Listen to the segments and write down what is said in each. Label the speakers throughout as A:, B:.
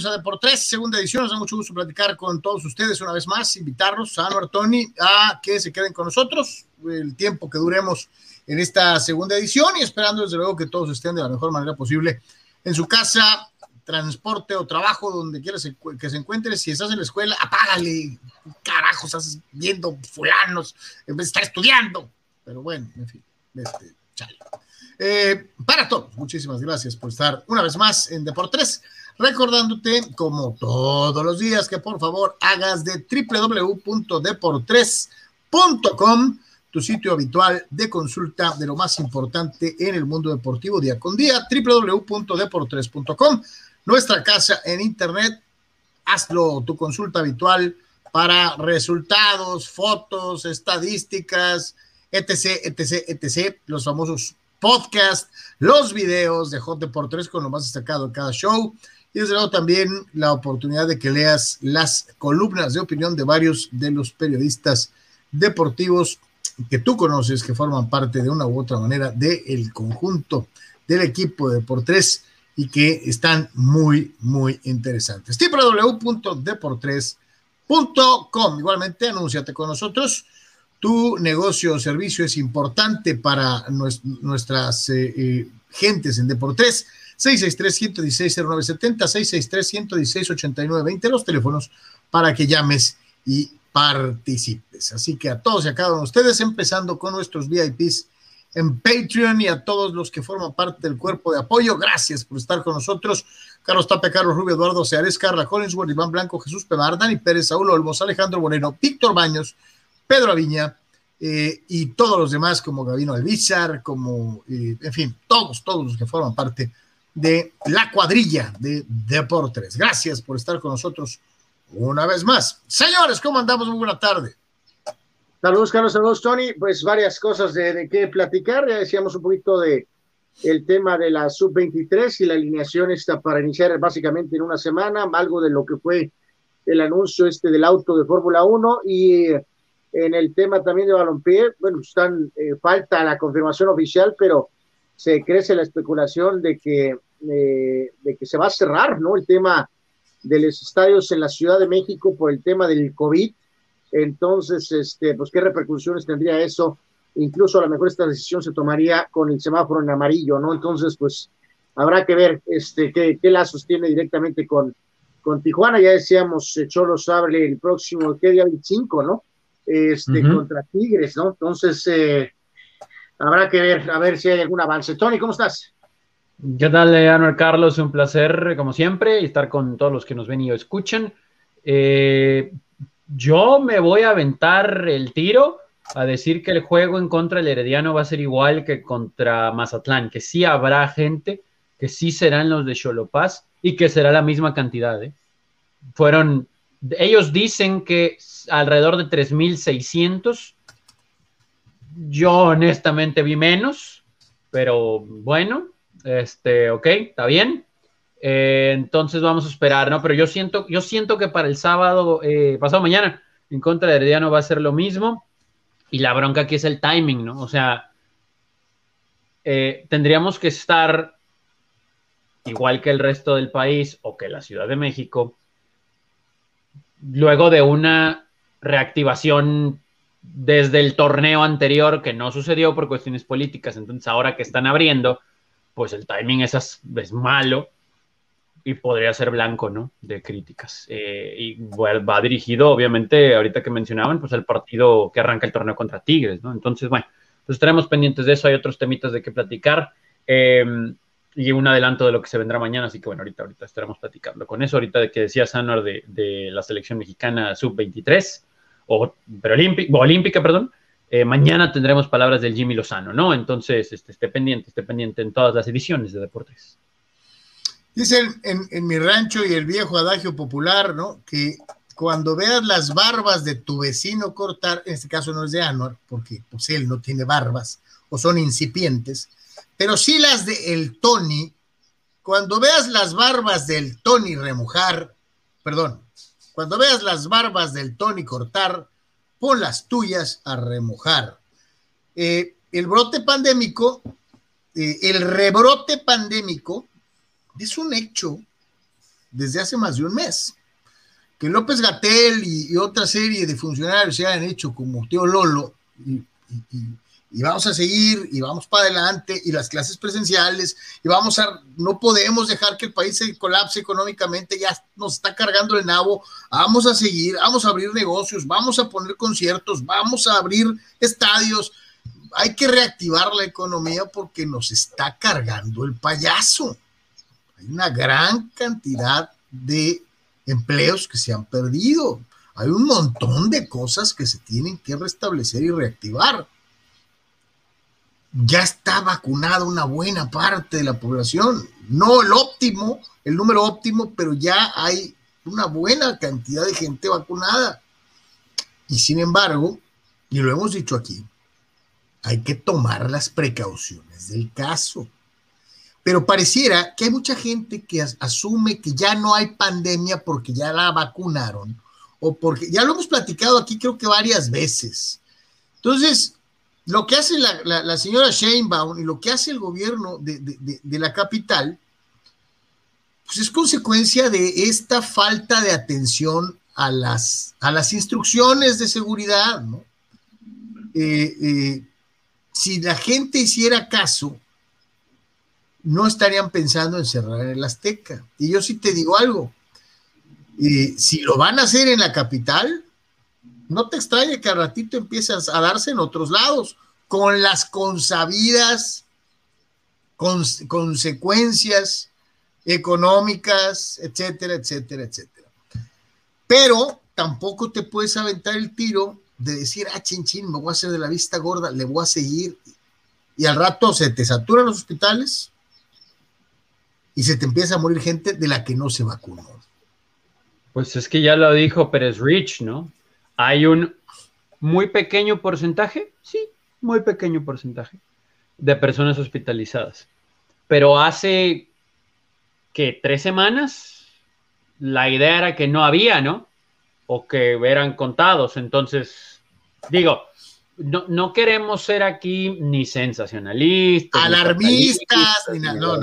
A: bienvenidos a Deportes, segunda edición. Nos da mucho gusto platicar con todos ustedes una vez más, invitarlos a Anuar Tony a que se queden con nosotros el tiempo que duremos en esta segunda edición y esperando desde luego que todos estén de la mejor manera posible en su casa, transporte o trabajo, donde quieras que se encuentre. Si estás en la escuela, apágale. Carajo, estás viendo fulanos en vez de estar estudiando. Pero bueno, en fin, este, chale. Eh, para todos, muchísimas gracias por estar una vez más en Deportes. Recordándote, como todos los días, que por favor hagas de www.deportres.com tu sitio habitual de consulta de lo más importante en el mundo deportivo día con día, www.deportres.com, nuestra casa en internet. Hazlo tu consulta habitual para resultados, fotos, estadísticas, etc., etc., etc., los famosos podcast, los videos de Hot Deportes con lo más destacado de cada show y desde luego también la oportunidad de que leas las columnas de opinión de varios de los periodistas deportivos que tú conoces, que forman parte de una u otra manera del conjunto del equipo de Deportes y que están muy, muy interesantes. www.deportres.com. Igualmente, anúnciate con nosotros tu negocio o servicio es importante para nuestras eh, eh, gentes en Deportes. 663-116-0970, 663-116-8920, los teléfonos para que llames y participes. Así que a todos y a cada uno de ustedes, empezando con nuestros VIPs en Patreon y a todos los que forman parte del cuerpo de apoyo, gracias por estar con nosotros. Carlos Tape, Carlos Rubio, Eduardo Seares, Carla Collinsworth, Iván Blanco, Jesús Pemar, Dani Pérez, Saúl Olmos, Alejandro Moreno, Víctor Baños, Pedro Aviña eh, y todos los demás como Gabino Elvizar, como, eh, en fin, todos, todos los que forman parte de la cuadrilla de Deportes. Gracias por estar con nosotros una vez más. Señores, ¿cómo andamos? Muy buena tarde.
B: Saludos, Carlos, saludos, Tony. Pues varias cosas de, de qué platicar. Ya decíamos un poquito de el tema de la sub-23 y la alineación está para iniciar básicamente en una semana, algo de lo que fue el anuncio este del auto de Fórmula 1 y en el tema también de balompié, bueno, están, eh, falta la confirmación oficial, pero se crece la especulación de que, eh, de que se va a cerrar, ¿no? El tema de los estadios en la Ciudad de México por el tema del COVID. Entonces, este, pues, ¿qué repercusiones tendría eso? Incluso a lo mejor esta decisión se tomaría con el semáforo en amarillo, ¿no? Entonces, pues, habrá que ver este, qué, qué lazos tiene directamente con, con Tijuana. Ya decíamos, Cholo abre el próximo, ¿qué día? 25, ¿no? este, contra Tigres, ¿no? Entonces, eh, habrá que ver, a ver si hay algún avance. Tony, ¿cómo estás?
C: ¿Qué tal, Anuel Carlos? Un placer, como siempre, estar con todos los que nos ven y escuchan. Eh, yo me voy a aventar el tiro a decir que el juego en contra del Herediano va a ser igual que contra Mazatlán, que sí habrá gente, que sí serán los de Cholopaz y que será la misma cantidad. ¿eh? Fueron, ellos dicen que alrededor de 3.600. Yo honestamente vi menos, pero bueno, este, ok, está bien. Eh, entonces vamos a esperar, ¿no? Pero yo siento, yo siento que para el sábado, eh, pasado mañana, en contra de Herediano va a ser lo mismo. Y la bronca aquí es el timing, ¿no? O sea, eh, tendríamos que estar igual que el resto del país o que la Ciudad de México, luego de una reactivación desde el torneo anterior que no sucedió por cuestiones políticas. Entonces, ahora que están abriendo, pues el timing es, es malo y podría ser blanco, ¿no? De críticas. Eh, y va dirigido, obviamente, ahorita que mencionaban, pues el partido que arranca el torneo contra Tigres, ¿no? Entonces, bueno, pues estaremos pendientes de eso. Hay otros temitas de qué platicar. Eh, y un adelanto de lo que se vendrá mañana, así que bueno, ahorita, ahorita estaremos platicando con eso. Ahorita de que decía Sanor de, la selección mexicana sub-23, o, pero olímpica, perdón, eh, mañana tendremos palabras del Jimmy Lozano, ¿no? Entonces, este, esté pendiente, esté pendiente en todas las ediciones de Deportes.
A: Dicen en, mi rancho y el viejo adagio popular, ¿no? Que cuando veas las barbas de tu vecino cortar, en este caso no es de Anuar, porque pues él no tiene barbas o son incipientes, pero sí las de el Tony, cuando veas las barbas del Tony remojar, perdón, cuando veas las barbas del Tony cortar, pon las tuyas a remojar. Eh, el brote pandémico, eh, el rebrote pandémico es un hecho desde hace más de un mes. Que López Gatel y, otra serie de funcionarios se han hecho como Tío Lolo y vamos a seguir y vamos para adelante y las clases presenciales y vamos a, no podemos dejar que el país se colapse económicamente, ya nos está cargando el nabo, vamos a seguir, vamos a abrir negocios, vamos a poner conciertos, vamos a abrir estadios, hay que reactivar la economía porque nos está cargando el payaso. Hay una gran cantidad de empleos que se han perdido, hay un montón de cosas que se tienen que restablecer y reactivar ya está vacunada una buena parte de la población. No el óptimo, el número óptimo, pero ya hay una buena cantidad de gente vacunada. Y sin embargo, y lo hemos dicho aquí, hay que tomar las precauciones del caso. Pero pareciera que hay mucha gente que asume que ya no hay pandemia porque ya la vacunaron o porque ya lo hemos platicado aquí creo que varias veces. Entonces, lo que hace la, señora Sheinbaum y lo que hace el gobierno de, la capital, pues es consecuencia de esta falta de atención a las, a las instrucciones de seguridad, ¿no? Eh, eh, si la gente hiciera caso, no estarían pensando en cerrar el Azteca. Y yo sí te digo algo, eh, si lo van a hacer en la capital, no te extrañe que al ratito empiezas a darse en otros lados, con las consabidas consecuencias económicas, etcétera, etcétera, etcétera. Pero tampoco te puedes aventar el tiro de decir, ah, chin, chin, me voy a hacer de la vista gorda, le voy a seguir. Y al rato se te saturan los hospitales y se te empieza a morir gente de la que no se vacunó.
C: Pues es que ya lo dijo Pérez Rich, ¿no? Hay un muy pequeño porcentaje, sí, muy pequeño porcentaje de personas hospitalizadas. Pero hace que tres semanas la idea era que no había, ¿no? O que eran contados. Entonces, digo, no, no queremos ser aquí ni sensacionalistas,
A: alarmistas, ni, no,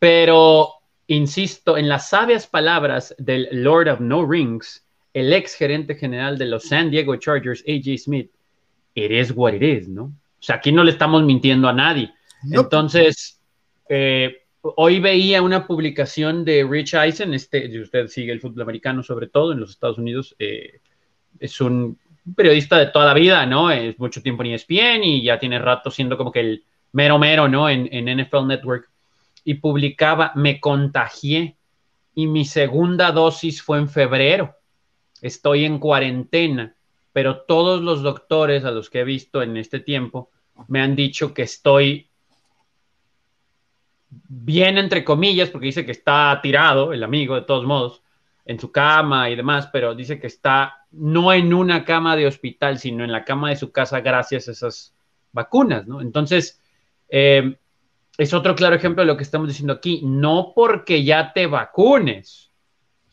C: Pero insisto en las sabias palabras del Lord of No Rings, el ex gerente general de los San Diego Chargers, AJ Smith, it is what it is, ¿no? O sea, aquí no le estamos mintiendo a nadie. Entonces, eh, hoy veía una publicación de Rich Eisen, este, si usted sigue el fútbol americano sobre todo en los Estados Unidos, eh, es un periodista de toda la vida, ¿no? Es mucho tiempo en ESPN y ya tiene rato siendo como que el mero mero, ¿no? En, en NFL Network. Y publicaba, me contagié y mi segunda dosis fue en febrero estoy en cuarentena, pero todos los doctores a los que he visto en este tiempo me han dicho que estoy bien, entre comillas, porque dice que está tirado, el amigo, de todos modos, en su cama y demás, pero dice que está no en una cama de hospital, sino en la cama de su casa gracias a esas vacunas, ¿no? Entonces, eh, es otro claro ejemplo de lo que estamos diciendo aquí. No porque ya te vacunes,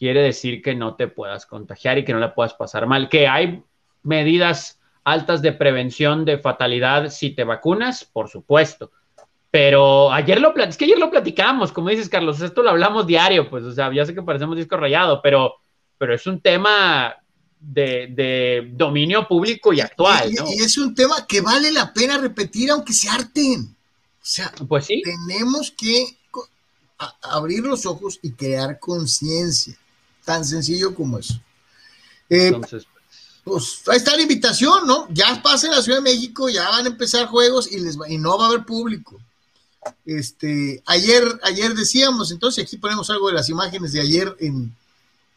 C: quiere decir que no te puedas contagiar y que no la puedas pasar mal. Que hay medidas altas de prevención de fatalidad si te vacunas, por supuesto. Pero ayer lo es que ayer lo platicamos, como dices, Carlos, esto lo hablamos diario, pues, o sea, ya sé que parecemos disco rayado, pero, pero es un tema de, dominio público y actual.
A: Y, es un tema que vale la pena repetir aunque se harten. O sea,
C: pues sí.
A: tenemos que abrir los ojos y crear conciencia. Tan sencillo como eso. Eh, Entonces, pues ahí está la invitación, ¿no? Ya pasa en la Ciudad de México, ya van a empezar juegos y, les y no va a haber público. Este, ayer, ayer decíamos, entonces aquí ponemos algo de las imágenes de ayer en,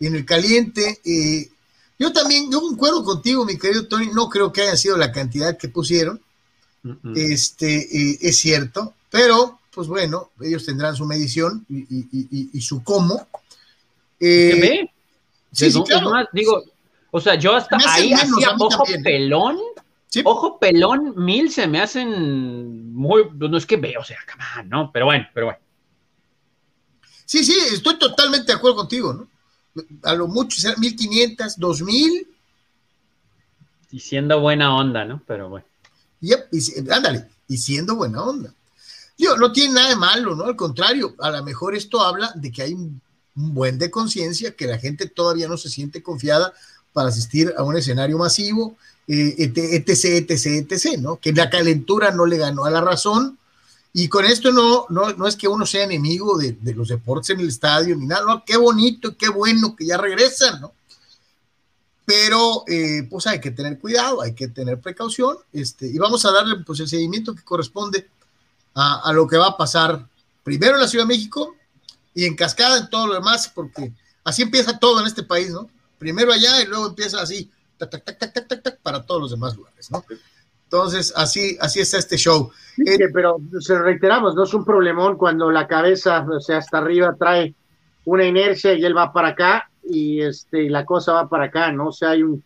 A: el caliente. Eh, yo también, yo concuerdo contigo, mi querido Tony, no creo que haya sido la cantidad que pusieron. Este, eh, es cierto, pero pues bueno, ellos tendrán su medición y su cómo.
C: Eh, sí, sí, claro. digo, o sea, yo hasta ahí hacía ojo pelón. Ojo pelón, mil se me hacen muy, no es que veo, o sea, no, pero bueno, pero bueno.
A: Sí, sí, estoy totalmente de acuerdo contigo, ¿no? A lo mucho serán 1500, 2000.
C: Y siendo buena onda, ¿no? Pero bueno.
A: Yep, y, ándale, y siendo buena onda. Digo, no tiene nada de malo, ¿no? Al contrario, a lo mejor esto habla de que hay un buen de conciencia que la gente todavía no se siente confiada para asistir a un escenario masivo, eh, etc, etc, etc, ¿no? Que la calentura no le ganó a la razón. Y con esto no, no, no es que uno sea enemigo de, de, los deportes en el estadio ni nada, no, qué bonito, qué bueno que ya regresan, ¿no? Pero eh, pues hay que tener cuidado, hay que tener precaución, este, y vamos a darle pues el seguimiento que corresponde a, a lo que va a pasar primero en la Ciudad de México y en cascada en todo lo demás, porque así empieza todo en este país, ¿no? Primero allá y luego empieza así, tac, tac, tac, tac, tac, tac, para todos los demás lugares, ¿no? Entonces, así, así está este show.
B: Sí, eh, pero se reiteramos, no es un problemón cuando la cabeza, o sea, hasta arriba trae una inercia y él va para acá y este la cosa va para acá, ¿no? O sea, hay un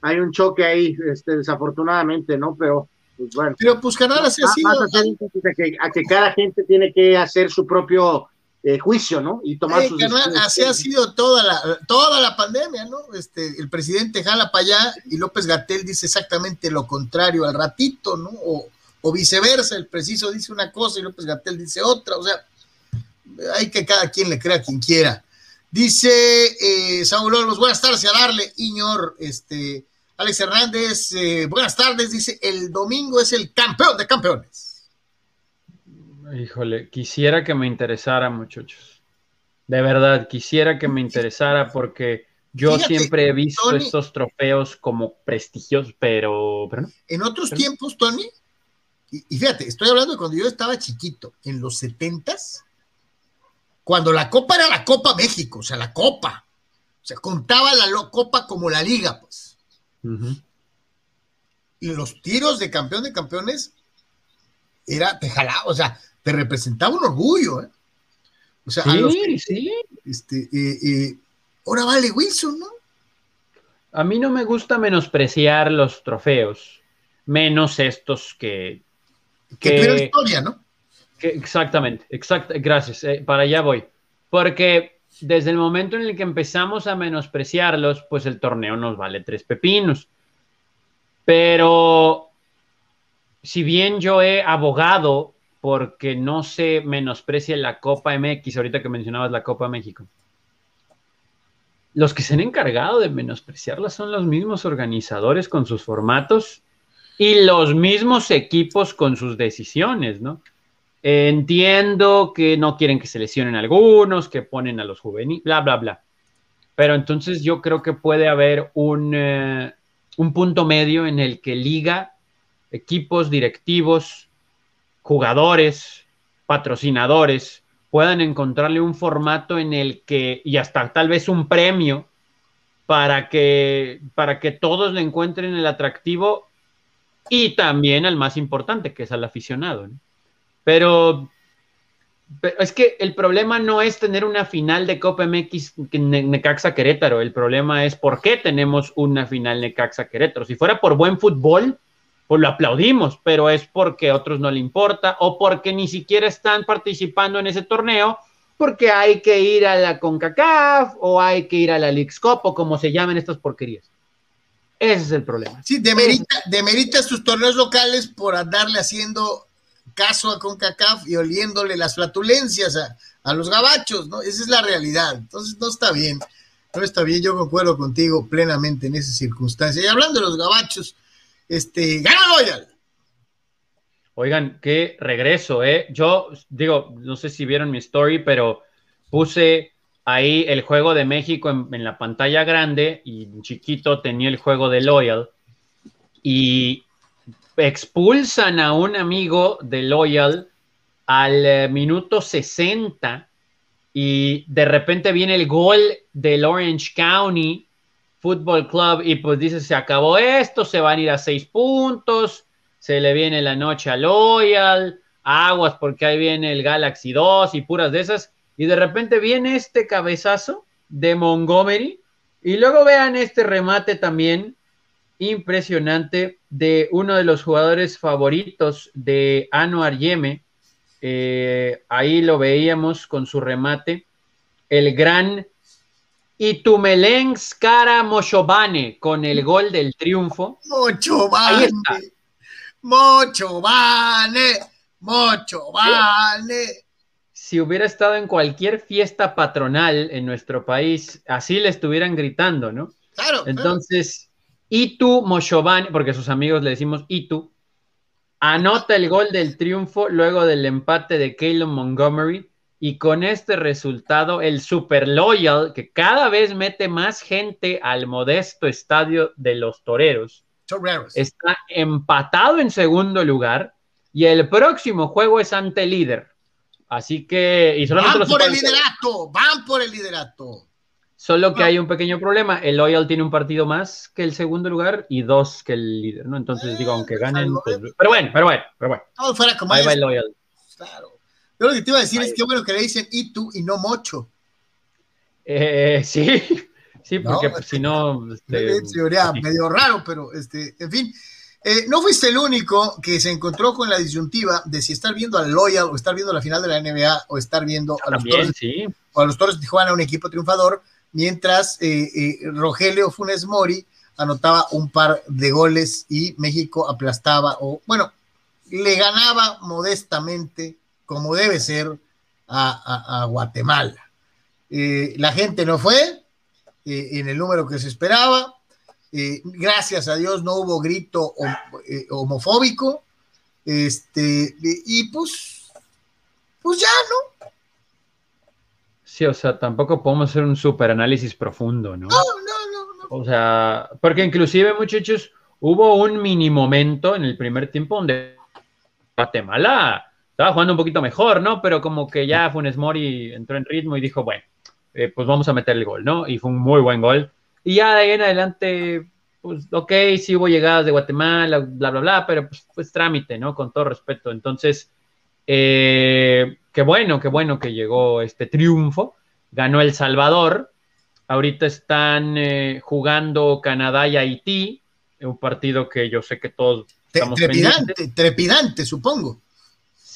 B: hay un choque ahí, este, desafortunadamente, ¿no? Pero pues bueno.
A: Pero pues Canadá así ha sido.
B: A, que, a que cada gente tiene que hacer su propio eh, juicio, ¿no? Y tomar sus
A: Así ha sido toda la, toda la pandemia, ¿no? Este, el presidente jala para allá y López Gatel dice exactamente lo contrario al ratito, ¿no? O, o viceversa, el preciso dice una cosa y López Gatel dice otra, o sea, hay que cada quien le crea a quien quiera. Dice eh, Saúl Olmos, buenas tardes a darle, Iñor, este, Alex Hernández, eh, buenas tardes, dice, el domingo es el campeón de campeones.
C: Híjole, quisiera que me interesara, muchachos. De verdad, quisiera que me interesara porque yo siempre he visto estos trofeos como prestigiosos, pero, pero no.
A: En otros tiempos, Tony, y, fíjate, estoy hablando de cuando yo estaba chiquito, en los setentas, cuando la Copa era la Copa México, o sea, la Copa. O sea, contaba la Copa como la Liga, pues. Y los tiros de campeón de campeones era, te jalaba, o sea, te representaba un orgullo, ¿eh?
C: O sea, sí, sí.
A: Este, eh, eh, ahora vale Wilson, ¿no?
C: A mí no me gusta menospreciar los trofeos, menos estos que.
A: Que, que tuvieron historia, ¿no?
C: Que, exactamente, exact, gracias, eh, para allá voy. Porque desde el momento en el que empezamos a menospreciarlos, pues el torneo nos vale tres pepinos. Pero si bien yo he abogado porque no se menosprecia la Copa MX, ahorita que mencionabas la Copa México. Los que se han encargado de menospreciarla son los mismos organizadores con sus formatos y los mismos equipos con sus decisiones, ¿no? Entiendo que no quieren que se lesionen algunos, que ponen a los juveniles, bla, bla, bla. Pero entonces yo creo que puede haber un, eh, un punto medio en el que liga, equipos, directivos, jugadores, patrocinadores puedan encontrarle un formato en el que, y hasta tal vez un premio, para que, para que todos le encuentren el atractivo y también al más importante, que es al aficionado. Pero, es que el problema no es tener una final de Copa MX Necaxa Querétaro, el problema es por qué tenemos una final Necaxa Querétaro. Si fuera por buen fútbol, pues lo aplaudimos, pero es porque a otros no le importa o porque ni siquiera están participando en ese torneo porque hay que ir a la CONCACAF o hay que ir a la Leagues Cup o como se llaman estas porquerías. Ese es el problema.
A: Sí, demerita, demerita sus torneos locales por andarle haciendo caso a CONCACAF y oliéndole las flatulencias a, a, los gabachos, ¿no? Esa es la realidad. Entonces no está bien, no está bien, yo concuerdo contigo plenamente en esa circunstancia. Y hablando de los gabachos, este, gana Loyal.
C: Oigan, qué regreso, ¿eh? Yo digo, no sé si vieron mi story, pero puse ahí el juego de México en, la pantalla grande y chiquito tenía el juego de Loyal y expulsan a un amigo de Loyal al eh, minuto 60 y de repente viene el gol del Orange County Football Club y pues dice, se acabó esto, se van a ir a seis puntos, se le viene la noche a Loyal, aguas porque ahí viene el Galaxy 2 y puras de esas, y de repente viene este cabezazo de Montgomery y luego vean este remate también impresionante de uno de los jugadores favoritos de Anuar Yeme, eh, ahí lo veíamos con su remate, el gran y Tumelengs cara Mochobane con el gol del triunfo.
A: Mochobane. Mochobane. Mochobane.
C: si hubiera estado en cualquier fiesta patronal en nuestro país, así le estuvieran gritando, ¿no?
A: Claro.
C: Entonces, Itu Moshovani, porque sus amigos le decimos Itu, anota el gol del triunfo luego del empate de Caleb Montgomery y con este resultado el Super Loyal, que cada vez mete más gente al modesto estadio de los Toreros, está empatado en segundo lugar y el próximo juego es ante el líder. Así que... Y
A: van por el liderato, van por el liderato.
C: Solo que hay un pequeño problema. El Loyal tiene un partido más que el segundo lugar y dos que el líder, ¿no? Entonces, digo, aunque ganen. Pues, pero bueno, pero bueno, pero bueno.
A: Todo fuera como
C: Ahí va el Loyal.
A: Claro. Yo lo que te iba a decir es que bueno que le dicen y tú y no mocho.
C: Eh, sí, sí, porque pues, si no.
A: Este, sería medio raro, pero este, en fin. Eh, no fuiste el único que se encontró con la disyuntiva de si estar viendo al Loyal o estar viendo la final de la NBA o estar viendo a los, Toros, o a los Toros de Tijuana, un equipo triunfador, mientras eh, eh, Rogelio Funes Mori anotaba un par de goles y México aplastaba o, bueno, le ganaba modestamente, como debe ser, a, Guatemala. la gente no fue en el número que se esperaba, eh, gracias a Dios no hubo grito eh, homofóbico. Este, y pues, pues ya, ¿no?
C: Sí, o sea, tampoco podemos hacer un super análisis profundo, ¿no?
A: No, no,
C: no, O sea, porque inclusive, muchachos, hubo un mini momento en el primer tiempo donde Guatemala estaba jugando un poquito mejor, ¿no? Pero como que ya Funes Mori entró en ritmo y dijo, bueno, eh, pues vamos a meter el gol, ¿no? Y fue un muy buen gol. Y ya de ahí en adelante, pues, ok, sí hubo llegadas de Guatemala, bla, bla, bla, pero pues, pues trámite, ¿no? Con todo respeto. Entonces, eh, qué bueno, qué bueno que llegó este triunfo. Ganó El Salvador. Ahorita están eh, jugando Canadá y Haití, un partido que yo sé que todos
A: estamos Trepidante, trepidante, supongo.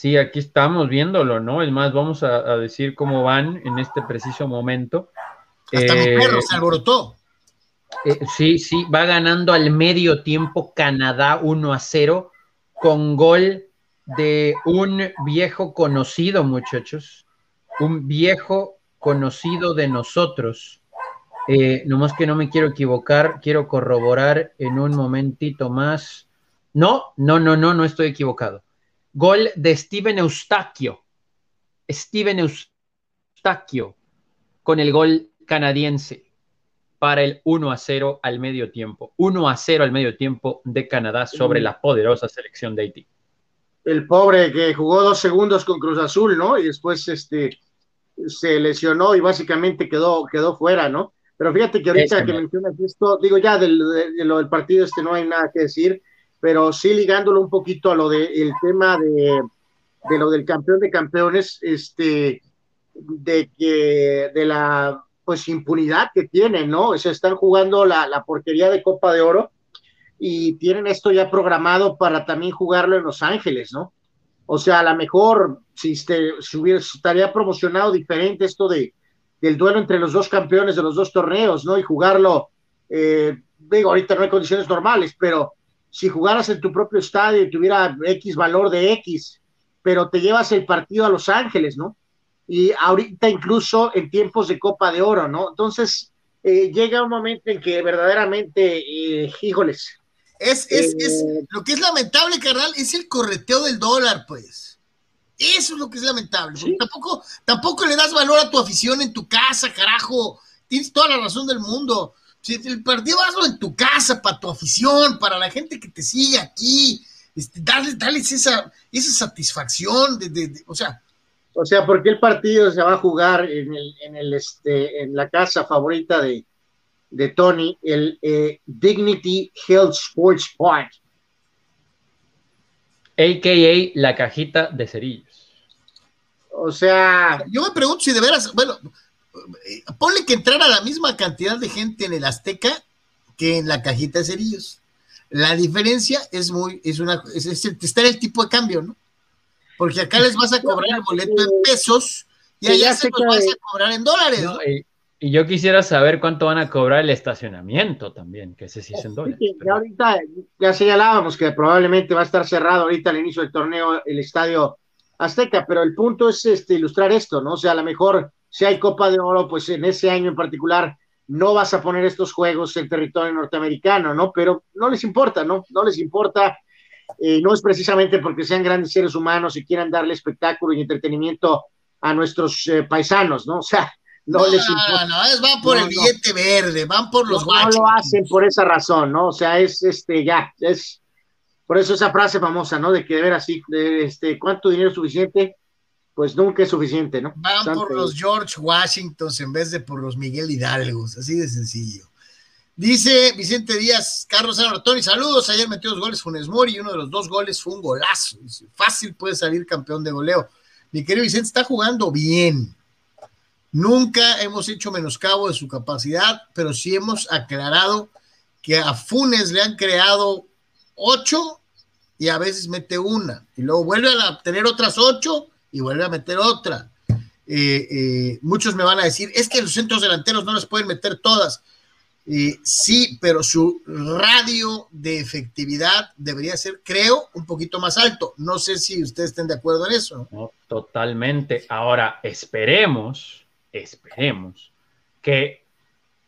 C: Sí, aquí estamos viéndolo, ¿no? Es más, vamos a, decir cómo van en este preciso momento.
A: Hasta mi perro se alborotó.
C: Eh, sí, sí, va ganando al medio tiempo Canadá 1 a 0 con gol de un viejo conocido, muchachos, un viejo conocido de nosotros. Eh, nomás que no me quiero equivocar, quiero corroborar en un momentito más. No, no, no, no, no estoy equivocado. Gol de Steven Eustaquio. Steven Eustaquio con el gol canadiense para el 1 a 0 al medio tiempo. 1 a 0 al medio tiempo de Canadá sobre la poderosa selección de Haití.
B: El pobre que jugó dos segundos con Cruz Azul, ¿no? Y después este, se lesionó y básicamente quedó, quedó fuera, ¿no? Pero fíjate que ahorita que mencionas esto, digo ya del, de, lo del partido este no hay nada que decir, pero sí ligándolo un poquito a lo del tema de, de lo del campeón de campeones, este, de que de la pues impunidad que tienen, ¿no? Se están jugando la, la, porquería de Copa de Oro y tienen esto ya programado para también jugarlo en Los Ángeles, ¿no? O sea, a lo mejor si, este, si hubiera, estaría promocionado diferente esto de, del duelo entre los dos campeones de los dos torneos, ¿no? Y jugarlo, eh, digo, ahorita no hay condiciones normales, pero si jugaras en tu propio estadio y tuviera X valor de X, pero te llevas el partido a Los Ángeles, ¿no? y ahorita incluso en tiempos de Copa de Oro, ¿no? Entonces, eh, llega un momento en que verdaderamente, eh, híjoles.
A: Es, es, es, eh, lo que es lamentable, carnal, es el correteo del dólar, pues. Eso es lo que es lamentable. Tampoco, tampoco le das valor a tu afición en tu casa, carajo. Tienes toda la razón del mundo. Si el partido hazlo en tu casa, para tu afición, para la gente que te sigue aquí. Este, darles, esa, esa satisfacción de, de, o sea,
B: o sea, ¿por qué el partido se va a jugar en, el, en, el, este, en la casa favorita de, de Tony, el eh, Dignity Health Sports Park?
C: AKA la cajita de cerillos.
B: O sea.
A: Yo me pregunto si de veras, bueno, ponle que entrara la misma cantidad de gente en el Azteca que en la cajita de cerillos. La diferencia es muy, es una, es, es, está en el tipo de cambio, ¿no? porque acá les vas a cobrar el boleto en pesos y allá se los vas a cobrar en dólares.
C: y, yo quisiera saber cuánto van a cobrar el estacionamiento también, que ese sí es en dólares.
B: Ya ahorita ya señalábamos que probablemente va a estar cerrado ahorita al inicio del torneo el estadio Azteca, pero el punto es este, ilustrar esto, ¿no? O sea, a lo mejor si hay Copa de Oro, pues en ese año en particular no vas a poner estos juegos en territorio norteamericano, ¿no? Pero no les importa, ¿no? No les importa. Eh, no es precisamente porque sean grandes seres humanos y quieran darle espectáculo y entretenimiento a nuestros eh, paisanos, ¿no? O sea, no, les importa.
A: No, es, van por el billete verde, van por los
B: No, lo hacen por esa razón, ¿no? O sea, es este, ya, es por eso esa frase famosa, ¿no? De que de ver así, de este, ¿cuánto dinero es suficiente? Pues nunca es suficiente, ¿no?
A: Van por los George Washingtons en vez de por los Miguel Hidalgos, así de sencillo. Dice Vicente Díaz, Carlos Tony, saludos. Ayer metió dos goles Funes Mori y uno de los dos goles fue un golazo. Fácil puede salir campeón de goleo. Mi querido Vicente está jugando bien. Nunca hemos hecho menoscabo de su capacidad, pero sí hemos aclarado que a Funes le han creado ocho y a veces mete una. Y luego vuelve a tener otras ocho y vuelve a meter otra. Eh, eh, muchos me van a decir, es que los centros delanteros no las pueden meter todas. Eh, sí, pero su radio de efectividad debería ser, creo, un poquito más alto. No sé si ustedes estén de acuerdo en eso.
C: totalmente. Ahora, esperemos esperemos que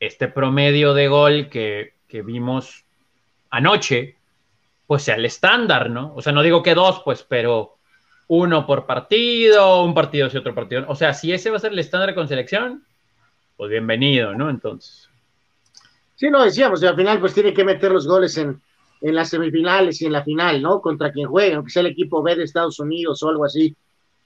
C: este promedio de gol que, vimos anoche, pues sea el estándar, ¿no? O sea, no digo que dos, pues, pero uno por partido, un partido y otro partido. O sea, si ese va a ser el estándar con selección, pues bienvenido, ¿no? Entonces.
B: Sí, no decíamos, al final pues tiene que meter los goles en, en las semifinales y en la final, ¿no? Contra quien juegue, aunque sea el equipo B de Estados Unidos o algo así.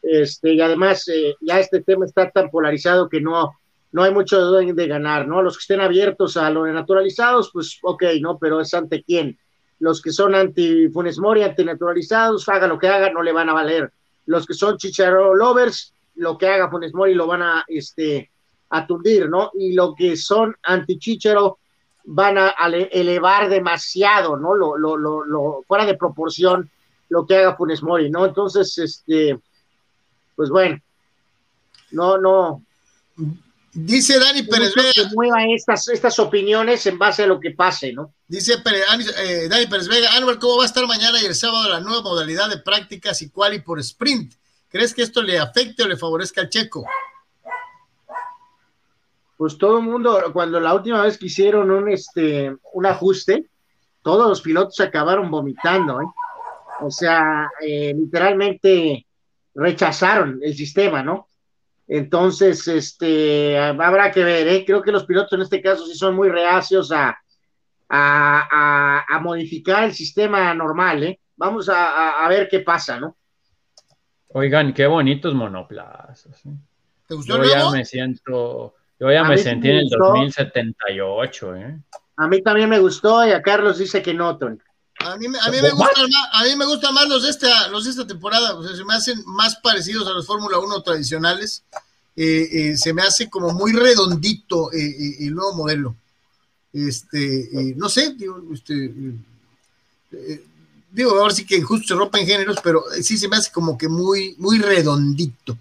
B: Este, y además, eh, ya este tema está tan polarizado que no, no hay mucho de, de ganar, ¿no? Los que estén abiertos a lo de naturalizados, pues ok, ¿no? Pero es ante quién. Los que son anti Funes Mori, antinaturalizados, haga lo que haga, no le van a valer. Los que son Chicharo lovers, lo que haga Funes Mori lo van a este, aturdir, ¿no? Y lo que son anti Chicharo van a, elevar demasiado, ¿no? Lo, lo, lo, lo, fuera de proporción lo que haga Funes Mori, ¿no? Entonces, este, pues bueno, no, no.
A: Dice Dani Pérez Vega.
B: Que mueva estas, estas opiniones en base a lo que pase, ¿no?
A: Dice eh, Dani Pérez Vega, Álvaro, ¿cómo va a estar mañana y el sábado la nueva modalidad de prácticas y cual y por sprint? ¿Crees que esto le afecte o le favorezca al checo?
B: Pues todo el mundo, cuando la última vez que hicieron un, este, un ajuste, todos los pilotos acabaron vomitando, ¿eh? O sea, eh, literalmente rechazaron el sistema, ¿no? Entonces, este, habrá que ver, ¿eh? Creo que los pilotos en este caso sí son muy reacios a, a, modificar el sistema normal, ¿eh? Vamos a, ver qué pasa, ¿no?
C: Oigan, qué bonitos monoplazas. ¿eh? ¿Te gustó yo ya me siento, yo ya me sentí en el 2078, ¿eh?
B: A mí también me gustó y a Carlos dice que no, Tony.
A: A mí, a mí me gustan más, a mí me gustan más los de esta, los de esta temporada, o sea, se me hacen más parecidos a los Fórmula 1 tradicionales. Eh, eh, se me hace como muy redondito eh, el nuevo modelo. Este, no sé, digo, este, digo, ahora sí que justo se rompen géneros, pero sí se me hace como que muy, muy redondito.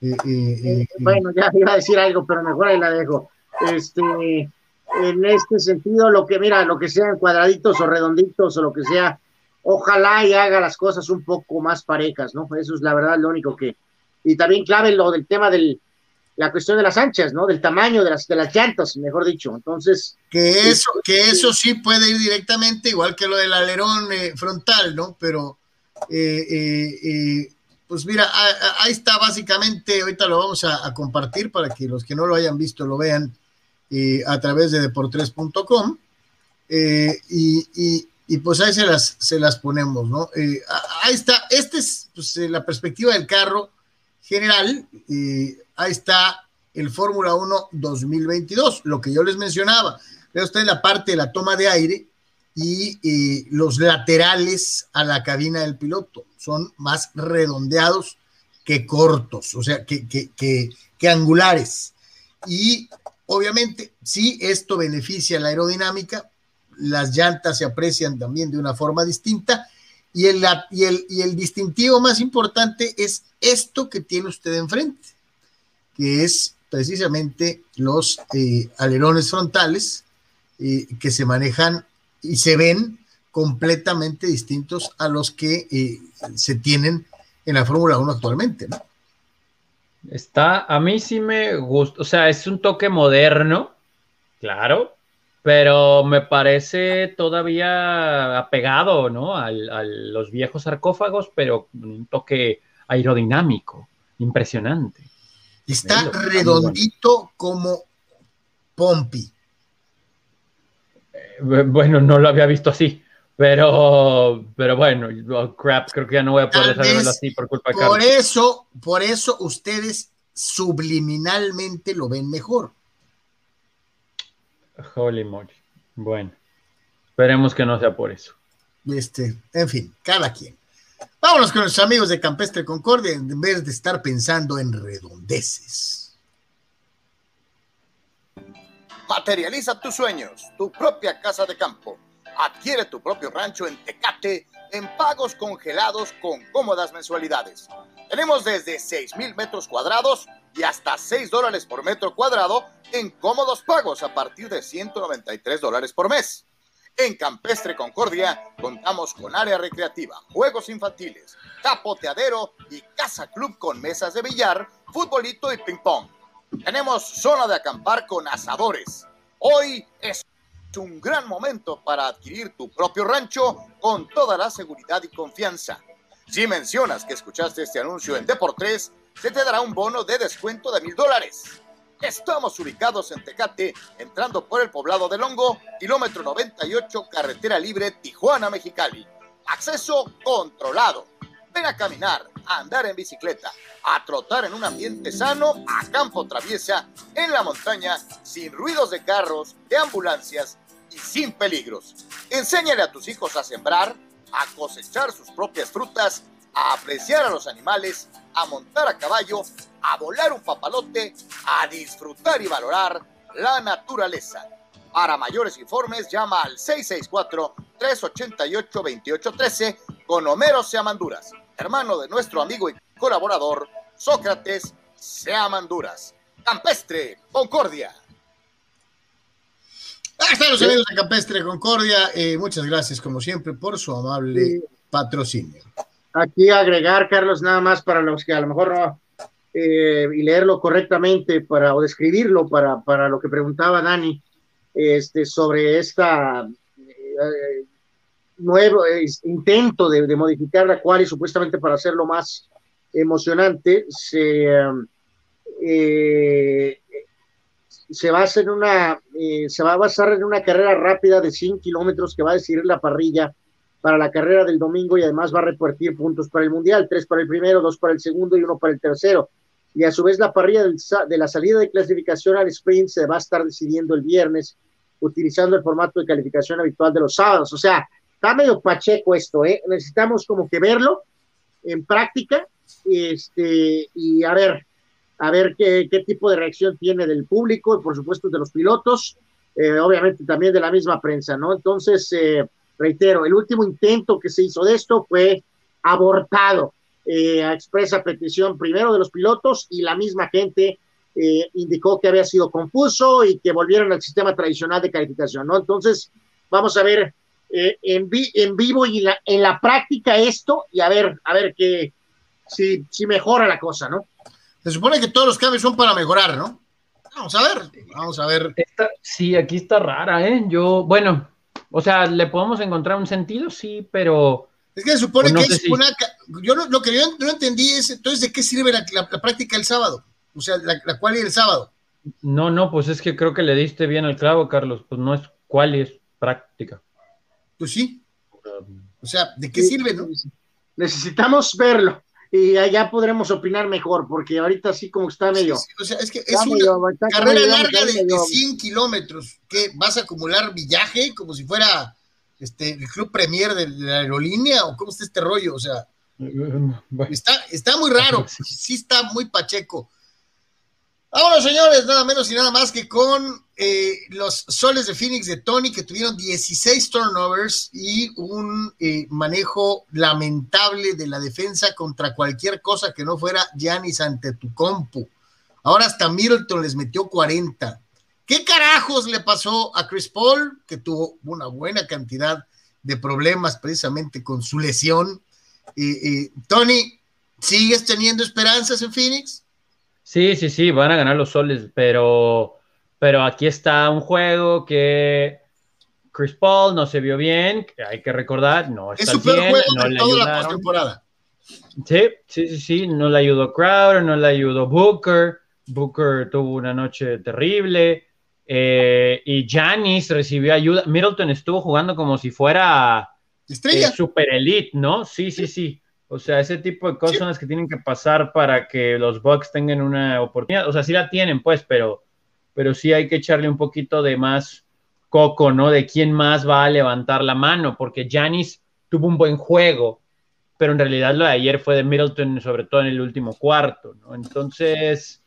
B: bueno, ya iba a decir algo, pero mejor ahí la dejo. Este, en este sentido, lo que, mira, lo que sean cuadraditos o redonditos o lo que sea, ojalá y haga las cosas un poco más parejas, ¿no? Eso es la verdad lo único que. Y también clave lo del tema de la cuestión de las anchas, ¿no? Del tamaño de las, de las llantas, mejor dicho. Entonces.
A: Que eso, que eso sí puede ir directamente, igual que lo del alerón eh, frontal, ¿no? Pero, eh, eh, pues mira, ahí está básicamente, ahorita lo vamos a compartir para que los que no lo hayan visto lo vean a través de deportres.com eh, y, y, pues ahí se las, se las ponemos, ¿no? Eh, ahí está, esta es pues, eh, la perspectiva del carro general, ahí está el Fórmula 1 2022, lo que yo les mencionaba, está en la parte de la toma de aire y los laterales a la cabina del piloto son más redondeados que cortos, o sea, que, que, que, que angulares. Y Obviamente, sí, esto beneficia la aerodinámica, las llantas se aprecian también de una forma distinta y el distintivo más importante es esto que tiene usted enfrente, que es precisamente los eh, alerones frontales eh, que se manejan y se ven completamente distintos a los que eh, se tienen en la Fórmula 1 actualmente, ¿no?
C: Está, a mí sí me gusta, o sea, es un toque moderno, claro, pero me parece todavía apegado, ¿no? a los viejos sarcófagos, pero un toque aerodinámico, impresionante.
A: Está redondito como Pompi.
C: Eh, bueno, no lo había visto así. Pero, pero bueno, oh, crap, creo que ya no voy a poder saberlo así por culpa de
A: Por eso, por eso ustedes subliminalmente lo ven mejor.
C: Holy moly. Bueno, esperemos que no sea por eso.
A: Este, en fin, cada quien. Vámonos con nuestros amigos de Campestre Concordia en vez de estar pensando en redondeces.
D: Materializa tus sueños, tu propia casa de campo Adquiere tu propio rancho en Tecate en pagos congelados con cómodas mensualidades. Tenemos desde 6 mil metros cuadrados y hasta 6 dólares por metro cuadrado en cómodos pagos a partir de 193 dólares por mes. En Campestre Concordia contamos con área recreativa, juegos infantiles, capoteadero y casa club con mesas de billar, futbolito y ping pong. Tenemos zona de acampar con asadores. Hoy es un gran momento para adquirir tu propio rancho con toda la seguridad y confianza. Si mencionas que escuchaste este anuncio en Deportes, se te dará un bono de descuento de mil dólares. Estamos ubicados en Tecate, entrando por el poblado de Longo, kilómetro 98, carretera libre Tijuana-Mexicali. Acceso controlado. Ven a caminar, a andar en bicicleta, a trotar en un ambiente sano, a campo traviesa, en la montaña, sin ruidos de carros, de ambulancias y sin peligros. Enséñale a tus hijos a sembrar, a cosechar sus propias frutas, a apreciar a los animales, a montar a caballo, a volar un papalote, a disfrutar y valorar la naturaleza. Para mayores informes llama al 664-388-2813 con Homero Seamanduras, hermano de nuestro amigo y colaborador Sócrates Seamanduras. Campestre, Concordia.
A: Ahí están los amigos de Campestre Concordia. Eh, muchas gracias, como siempre, por su amable patrocinio.
B: Aquí agregar, Carlos, nada más para los que a lo mejor no, eh, y leerlo correctamente para, o describirlo para, para lo que preguntaba Dani este, sobre esta eh, nuevo intento de, de, modificar la cual y supuestamente para hacerlo más emocionante se se va a hacer una, eh, se va a basar en una carrera rápida de 100 kilómetros que va a decidir la parrilla para la carrera del domingo y además va a repartir puntos para el mundial, tres para el primero, dos para el segundo y uno para el tercero. Y a su vez la parrilla de la salida de clasificación al sprint se va a estar decidiendo el viernes utilizando el formato de calificación habitual de los sábados. O sea, está medio pacheco esto, ¿eh? Necesitamos como que verlo en práctica este, y a ver, a ver qué, tipo de reacción tiene del público y por supuesto de los pilotos, eh, obviamente también de la misma prensa, ¿no? Entonces, eh, reitero, el último intento que se hizo de esto fue abortado eh, a expresa petición primero de los pilotos y la misma gente indicó que había sido confuso y que volvieron al sistema tradicional de calificación, ¿no? Entonces, vamos a ver en, en, vivo y la, en la práctica esto y a ver, a ver qué, si, si mejora la cosa, ¿no?
A: Se supone que todos los cambios son para mejorar, ¿no? Vamos a ver, vamos a ver.
C: sí, aquí está rara, ¿eh? Yo, bueno, o sea, le podemos encontrar un sentido, sí, pero...
A: Es que se supone que es una... Yo lo, que yo no entendí es, entonces, ¿de qué sirve la, práctica el sábado? O sea, la, la cual y el sábado.
C: No, no, pues es que creo que le diste bien el clavo, Carlos. Pues no es cuál es práctica.
A: Pues sí. O sea, ¿de qué sirve, no?
B: Necesitamos verlo y ya podremos opinar mejor, porque ahorita sí como está medio.
A: o sea, es que es una carrera larga de, 100 kilómetros, que vas a acumular villaje como si fuera este, el club premier de, la aerolínea, o cómo está este rollo, o sea. Está, está muy raro, sí está muy pacheco. Vámonos, señores, nada menos y nada más que con eh, los soles de Phoenix de Tony, que tuvieron 16 turnovers y un eh, manejo lamentable de la defensa contra cualquier cosa que no fuera Giannis Antetokounmpo. Ahora hasta Middleton les metió 40. ¿Qué carajos le pasó a Chris Paul, que tuvo una buena cantidad de problemas precisamente con su lesión? Eh, Tony, ¿Sigues teniendo esperanzas en Phoenix?
C: Sí, sí, sí, van a ganar los soles, pero, pero aquí está un juego que Chris Paul no se vio bien, que hay que recordar, no está
A: es
C: bien,
A: juego
C: no le
A: la
C: ayudaron.
A: postemporada.
C: Sí, sí, sí, sí, no le ayudó Crowder, no le ayudó Booker, Booker tuvo una noche terrible, eh, y Giannis recibió ayuda, Middleton estuvo jugando como si fuera
A: Estrella.
C: eh, super elite, ¿no? Sí, sí, sí. O sea, ese tipo de cosas
A: Sí.
C: son las que tienen que pasar para que los Bucks tengan una oportunidad. O sea, sí la tienen, pues, pero, pero sí hay que echarle un poquito de más coco, ¿no? De quién más va a levantar la mano, porque Giannis tuvo un buen juego, pero en realidad lo de ayer fue de Middleton, sobre todo en el último cuarto, ¿no? Entonces,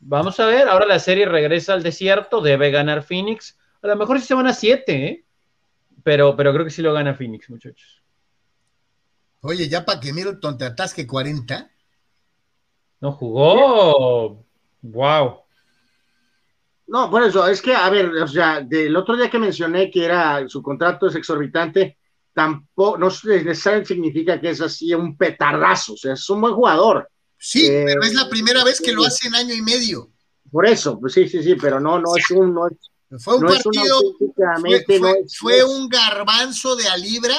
C: vamos a ver, ahora la serie regresa al desierto, debe ganar Phoenix. A lo mejor sí se van a siete, ¿eh? Pero, pero creo que sí lo gana Phoenix, muchachos.
A: Oye, ya para que Middleton te atasque 40.
C: No jugó. Wow.
B: No, por eso, es que, a ver, o sea, del otro día que mencioné que era su contrato es exorbitante, tampoco, no necesariamente significa que es así un petardazo, o sea, es un buen jugador.
A: Sí,
B: Eh,
A: pero es la primera vez que lo hace en año y medio.
B: Por eso, pues sí, sí, sí, pero no, no es un, no es,
A: Fue un
B: no es un
A: partido, fue,
B: no
A: fue-
B: es-
A: fue
B: no es-
A: un garbanzo de a libra.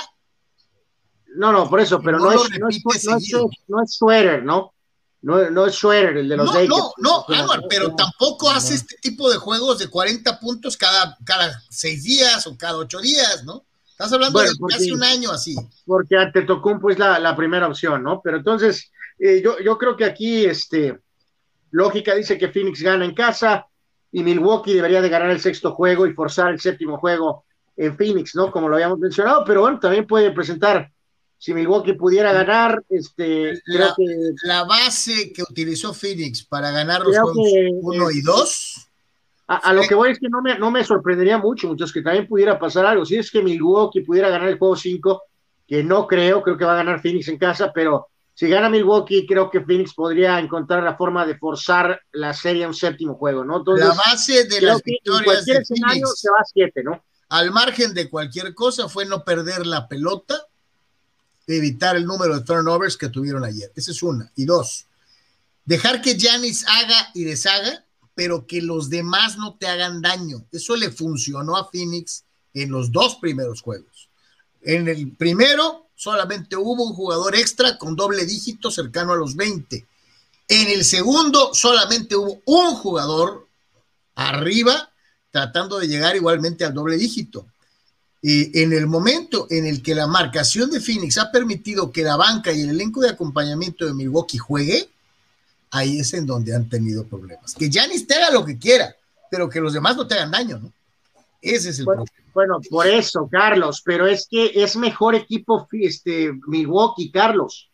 B: No, no, por eso, pero
A: no
B: no, es, no, es, no, es, no es Schroeder, ¿no? No, no es Schroeder, el de los
A: No,
B: Lakers.
A: no, no,
B: O sea,
A: Anuar, pero tampoco hace este tipo de juegos de 40 puntos cada, cada seis días o cada ocho días, ¿no? Estás hablando
B: Bueno,
A: de
B: porque-
A: casi un año así.
B: porque ante Tocumpo es la, la primera opción, ¿no? Pero entonces, eh, yo, yo creo que aquí, este, lógica dice que Phoenix gana en casa y Milwaukee debería de ganar el sexto juego y forzar el séptimo juego en Phoenix, ¿no? Como lo habíamos mencionado, pero bueno, también puede presentar, si Milwaukee pudiera ganar, este, creo
A: La-
B: que
A: La base que utilizó Phoenix para ganar los
B: Creo
A: juegos
B: que,
A: 1 y
B: eh,
A: 2,
B: a, a lo que voy es que no me, no me sorprendería mucho, muchos que también pudiera pasar algo. Si es que Milwaukee pudiera ganar el juego 5, que no creo, creo que va a ganar Phoenix en casa, pero si gana Milwaukee, creo que Phoenix podría encontrar la forma de forzar la serie a un séptimo juego, ¿no? Entonces,
A: la base de
B: creo
A: las
B: en
A: victorias
B: cualquier
A: de
B: escenario
A: Phoenix,
B: se va a 7, ¿no?
A: al margen de cualquier cosa, fue no perder la pelota, evitar el número de turnovers que tuvieron ayer. Esa es una. Y dos, dejar que Giannis haga y deshaga, pero que los demás no te hagan daño. Eso le funcionó a Phoenix en los dos primeros juegos. En el primero solamente hubo un jugador extra con doble dígito cercano a los 20. En el segundo solamente hubo un jugador arriba tratando de llegar igualmente al doble dígito. Y en el momento en el que la marcación de Phoenix ha permitido que la banca y el elenco de acompañamiento de Milwaukee juegue, ahí es en donde han tenido problemas. Que Giannis te haga lo que quiera, pero que los demás no te hagan daño, ¿no? Ese es el
B: Bueno,
A: problema.
B: Bueno, por eso, Carlos, pero es que es mejor equipo este, Milwaukee, Carlos.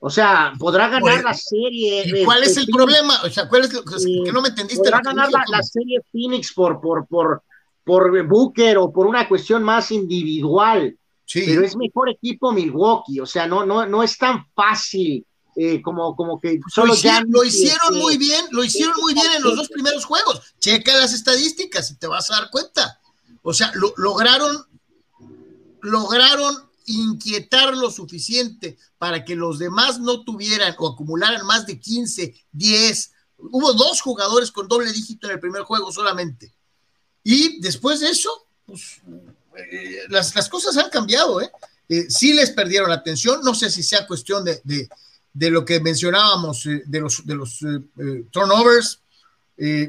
B: O sea, podrá ganar
A: Pues,
B: la serie.
A: ¿Y cuál
B: este,
A: es el
B: Phoenix.
A: problema? O sea, ¿cuál es lo que, no me entendiste?
B: podrá ganar la serie Phoenix por, por, por, por Booker o por una cuestión más individual,
A: Sí,
B: pero es mejor equipo Milwaukee, o sea, no, no, no es tan fácil eh, como, como que
A: lo
B: solo
A: hicieron,
B: Giannis,
A: lo hicieron
B: este,
A: muy bien, lo hicieron muy bien en los dos primeros juegos. Checa las estadísticas y te vas a dar cuenta. O sea, lo- lograron, lograron inquietar lo suficiente para que los demás no tuvieran o acumularan más de 15, 10. Hubo dos jugadores con doble dígito en el primer juego solamente. Y después de eso, pues, eh, las, las cosas han cambiado, ¿eh? Eh, sí les perdieron la atención, no sé si sea cuestión de, de, lo que mencionábamos, eh, de los, de los eh, turnovers,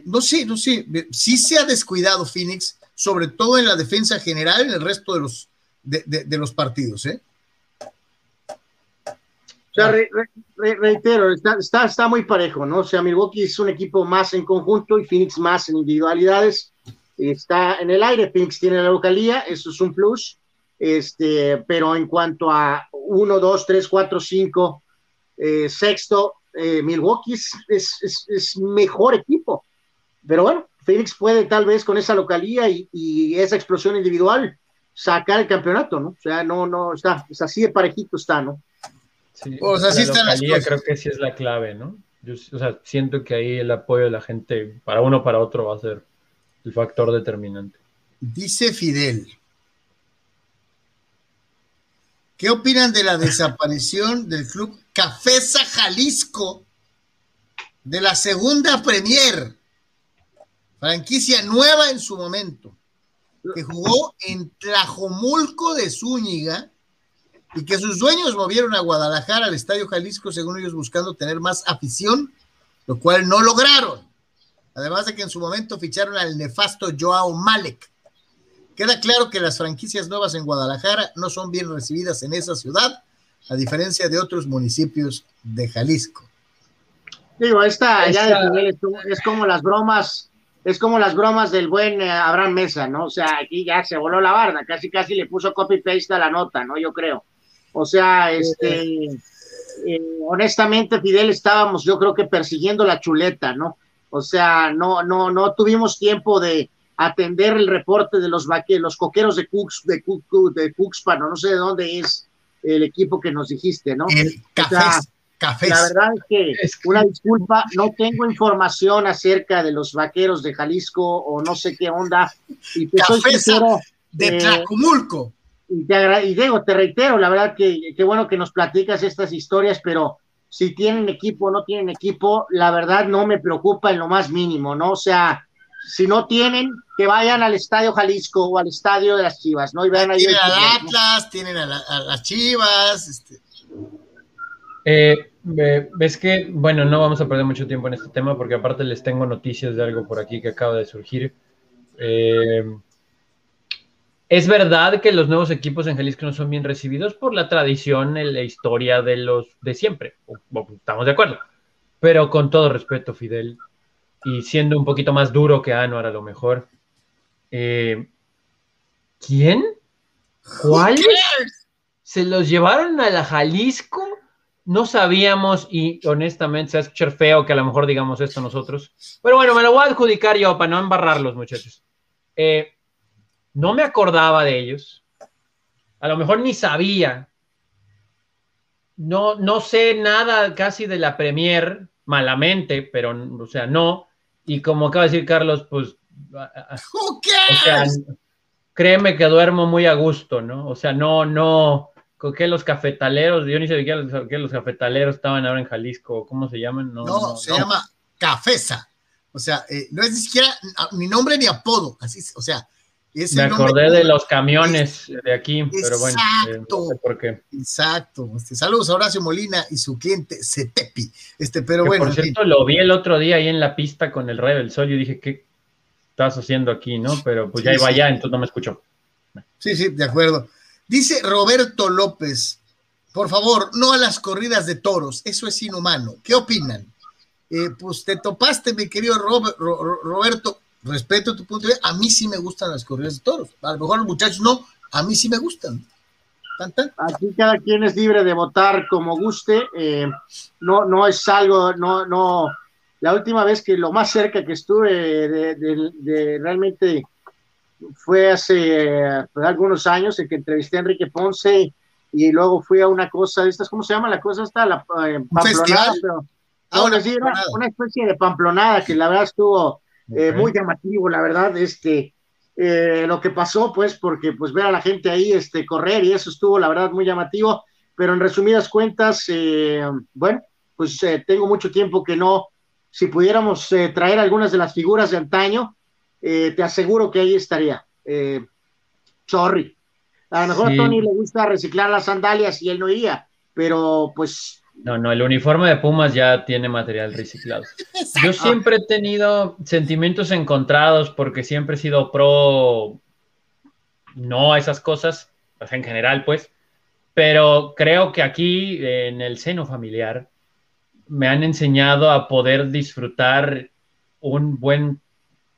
A: no sé, no sé, sí se ha descuidado Phoenix, sobre todo en la defensa general, en el resto de los, de, de- los partidos, ¿eh?
B: O sea, re- re- re- reitero, está, está, está muy parejo, ¿no? O sea, Milwaukee es un equipo más en conjunto y Phoenix más en individualidades. Está en el aire, Phoenix tiene la localía, eso es un plus. Este, pero en cuanto a 1, 2, 3, 4, 5, sexto, eh, Milwaukee es, es, es, es mejor equipo. Pero bueno, Phoenix puede tal vez con esa localía y, y esa explosión individual sacar el campeonato, ¿no? O sea, no, no, está, es así de parejito está, ¿no?
C: Sí,
A: O sea, sí
C: la
A: están las
C: localía creo que sí es la clave, ¿no? Yo, o sea, siento que ahí el apoyo de la gente para uno o para otro va a ser el factor determinante.
A: Dice Fidel. ¿Qué opinan de la desaparición del club Cafesa Jalisco de la segunda Premier, franquicia nueva en su momento, que jugó en Tlajomulco de Zúñiga y que sus dueños movieron a Guadalajara al Estadio Jalisco, según ellos buscando tener más afición, lo cual no lograron. Además de que en su momento ficharon al nefasto Joao Malek. Queda claro que las franquicias nuevas en Guadalajara no son bien recibidas en esa ciudad, a diferencia de otros municipios de Jalisco.
B: Digo, esta ya de es como las bromas, es como las bromas del buen eh, Abraham Mesa, ¿no? O sea, aquí ya se voló la barda, casi casi le puso copy paste a la nota, ¿no? Yo creo. O sea, este, eh, honestamente, Fidel, estábamos, yo creo que persiguiendo la chuleta, ¿no? O sea, no, no, no tuvimos tiempo de atender el reporte de los los coqueros de Cux, de, de Cuxpan, no sé de dónde es el equipo que nos dijiste, ¿no?
A: El café.
B: La verdad es que, una disculpa, no tengo información acerca de los vaqueros de Jalisco o no sé qué onda.
A: Y te soy sincero, de eh, Tlacumulco.
B: Y, te y digo, te reitero, la verdad que qué bueno que nos platicas estas historias, pero si tienen equipo o no tienen equipo, la verdad no me preocupa en lo más mínimo, ¿no? O sea, si no tienen, que vayan al Estadio Jalisco o al Estadio de las Chivas, ¿no? Y
A: vean ahí. Tienen al Atlas, tienen a, las Chivas. Este.
C: Eh, ves que, bueno, no vamos a perder mucho tiempo en este tema porque aparte les tengo noticias de algo por aquí que acaba de surgir. Eh, es verdad que los nuevos equipos en Jalisco no son bien recibidos por la tradición, la historia de los de siempre. Estamos de acuerdo. Pero con todo respeto, Fidel, y siendo un poquito más duro que Anuar a lo mejor. Eh, ¿Quién? ¿Cuáles? ¿Se los llevaron a la Jalisco? No sabíamos y honestamente se va a escuchar feo que a lo mejor digamos esto nosotros. Pero bueno, me lo voy a adjudicar yo para no embarrarlos, muchachos. Eh, no me acordaba de ellos. A lo mejor ni sabía. No, no sé nada casi de la Premier, malamente, pero, o sea, no. Y como acaba de decir Carlos, pues. créeme que duermo muy a gusto, ¿no? O sea, no, no. ¿Con qué los cafetaleros? Yo ni sabía que los cafetaleros estaban ahora en Jalisco. ¿Cómo se llaman?
A: No, se llama Cafesa. O sea, eh, no es ni siquiera ni nombre ni apodo. Así, o sea,
C: me acordé de los camiones de aquí, pero bueno,
A: eh, no sé por qué. Exacto. Este, saludos a Horacio Molina y su cliente Cetepi. Este, pero bueno.
C: Por cierto, lo vi el otro día ahí en la pista con el Rey del Sol. Yo dije, ¿qué estás haciendo aquí, no? Pero pues ya iba allá, entonces no me escuchó.
A: Sí, sí, de acuerdo. Dice Roberto López, por favor, no a las corridas de toros, eso es inhumano. ¿Qué opinan? Eh, pues te topaste, mi querido Roberto, respeto tu punto de vista, a mí sí me gustan las corridas de toros, a lo mejor los muchachos no, a mí sí me gustan.
B: Aquí cada quien es libre de votar como guste, eh, no, no es algo, no, no, la última vez que lo más cerca que estuve de, realmente fue hace pues, algunos años en que entrevisté a Enrique Ponce y luego fui a una cosa, estas, ¿cómo se llama la cosa? Está la eh, pamplonada, pero, ah, una, una, especie de pamplonada que la verdad estuvo eh, muy llamativo, la verdad, este, eh, lo que pasó, pues, porque pues ver a la gente ahí este, correr y eso estuvo, la verdad, muy llamativo, pero en resumidas cuentas, eh, bueno, pues tengo mucho tiempo que no, si pudiéramos traer algunas de las figuras de antaño, te aseguro que ahí estaría. sorry. A lo mejor a Tony le gusta reciclar las sandalias y él no iría, pero pues
C: no, no, el uniforme de Pumas ya tiene material reciclado. Yo siempre he tenido sentimientos encontrados porque siempre he sido pro, no a esas cosas, en general, pues, pero creo que aquí en el seno familiar me han enseñado a poder disfrutar un buen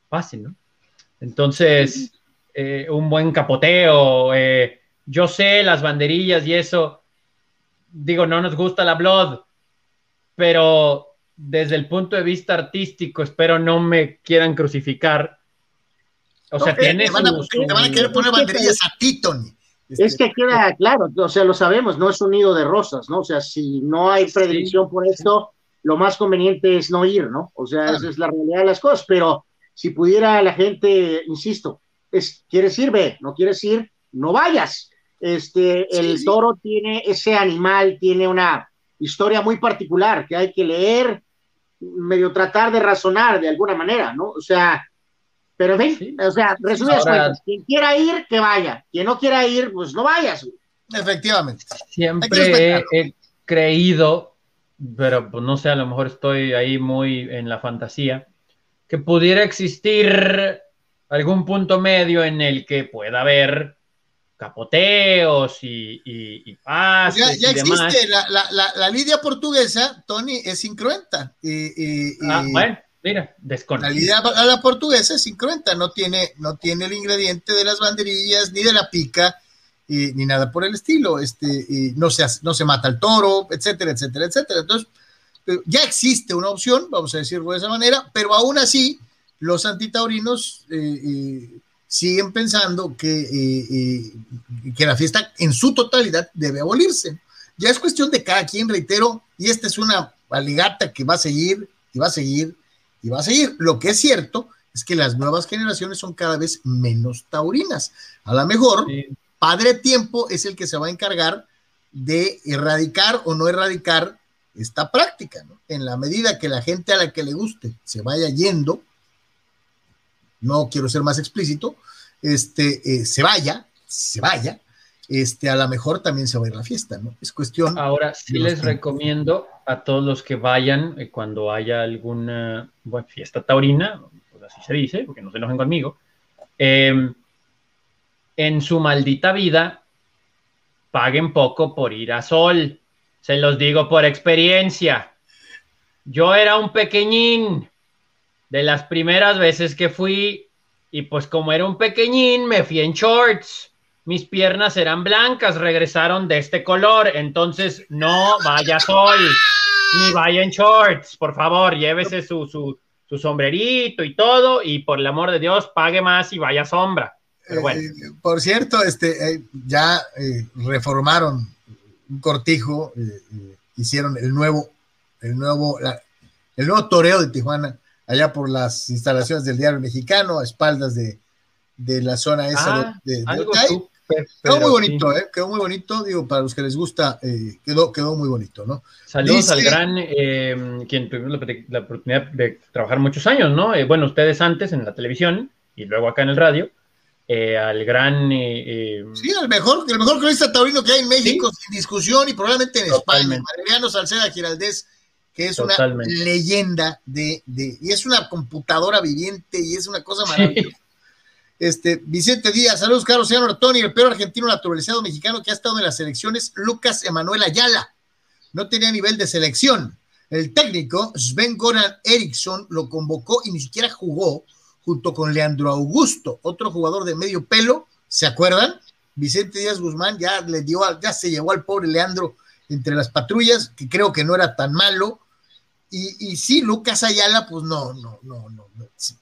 C: pase, ¿no? Entonces, eh, un buen capoteo, eh, yo sé las banderillas y eso digo, no nos gusta la Blood, pero desde el punto de vista artístico, espero no me quieran crucificar.
A: O sea, tiene. Te van, a, querer poner banderillas a ti,
B: Es que queda claro, o sea, lo sabemos, no es un nido de rosas, ¿no? O sea, si no hay predilección por esto, lo más conveniente es no ir, ¿no? O sea, esa es la realidad de las cosas, pero si pudiera la gente, insisto, es, ¿quieres ir? Ve, no quieres ir, no vayas. Este, el toro tiene ese animal, tiene una, historia muy particular que hay que leer, medio tratar de razonar de alguna manera, ¿no? O sea, pero ven, o sea, resumidas cuentas, quien quiera ir, que vaya, quien no quiera ir, pues no vayas.
A: Efectivamente.
C: Siempre he, creído, pero pues no sé, a lo mejor estoy ahí muy en la fantasía, que pudiera existir algún punto medio en el que pueda haber capoteos y, y,
A: pues ya, existe La, la, lidia portuguesa, Tony, es incruenta. Y,
C: ah, bueno, mira,
A: La lidia la portuguesa es incruenta, no tiene, no tiene el ingrediente de las banderillas, ni de la pica, ni nada por el estilo. Este, no, se, no se mata el toro, etcétera, etcétera, etcétera. Entonces, eh, ya existe una opción, vamos a decirlo de esa manera, pero aún así, los antitaurinos eh, eh siguen pensando que, eh, eh, que la fiesta en su totalidad debe abolirse. Ya es cuestión de cada quien, reitero, y esta es una aligata que va a seguir y va a seguir y va a seguir. Lo que es cierto es que las nuevas generaciones son cada vez menos taurinas. A lo mejor, Padre Tiempo es el que se va a encargar de erradicar o no erradicar esta práctica, ¿no? En la medida que la gente a la que le guste se vaya yendo, no quiero ser más explícito, este, eh, se vaya, se vaya, este, a lo mejor también se va a ir la fiesta, ¿no? Es cuestión.
C: Ahora sí les recomiendo a todos los que vayan eh, cuando haya alguna fiesta taurina, pues así se dice, porque no se enojen conmigo, em, en su maldita vida, paguen poco por ir a sol. Se los digo por experiencia. Yo era un pequeñín de las primeras veces que fui, y pues como era un pequeñín, me fui en shorts. Mis piernas eran blancas, regresaron de este color, entonces no vaya sol, ni vaya en shorts, por favor, llévese su, su, su sombrerito y todo, y por el amor de Dios, pague más y vaya sombra. Pero bueno.
A: Eh, por cierto, este, eh, ya eh, reformaron un cortijo, hicieron el nuevo, el nuevo, el nuevo toreo de Tijuana allá por las instalaciones del diario mexicano, a espaldas de, la zona esa de,
C: ah,
A: quedó muy bonito, ¿eh? Quedó muy bonito, digo, para los que les gusta, eh, quedó, quedó muy bonito, ¿no?
C: Saludos al gran, eh, quien tuvimos la, oportunidad de trabajar muchos años, ¿no? Eh, bueno, ustedes antes en la televisión y luego acá en el radio, al gran...
A: sí, el mejor, el mejor cronista taurino que hay en México, sin discusión, y probablemente en España, Mariano Salceda Giraldez, que es una leyenda de, y es una computadora viviente y es una cosa maravillosa. Este, Vicente Díaz, saludos, Carlos Señor Tony, el peor argentino naturalizado mexicano que ha estado en las selecciones, Lucas Emanuel Ayala. No tenía nivel de selección. El técnico Sven Goran Eriksson lo convocó y ni siquiera jugó junto con Leandro Augusto, otro jugador de medio pelo, ¿se acuerdan? Vicente Díaz Guzmán ya le dio, ya se llevó al pobre Leandro entre las patrullas, que creo que no era tan malo, y, sí, Lucas Ayala, pues no, no, no, no,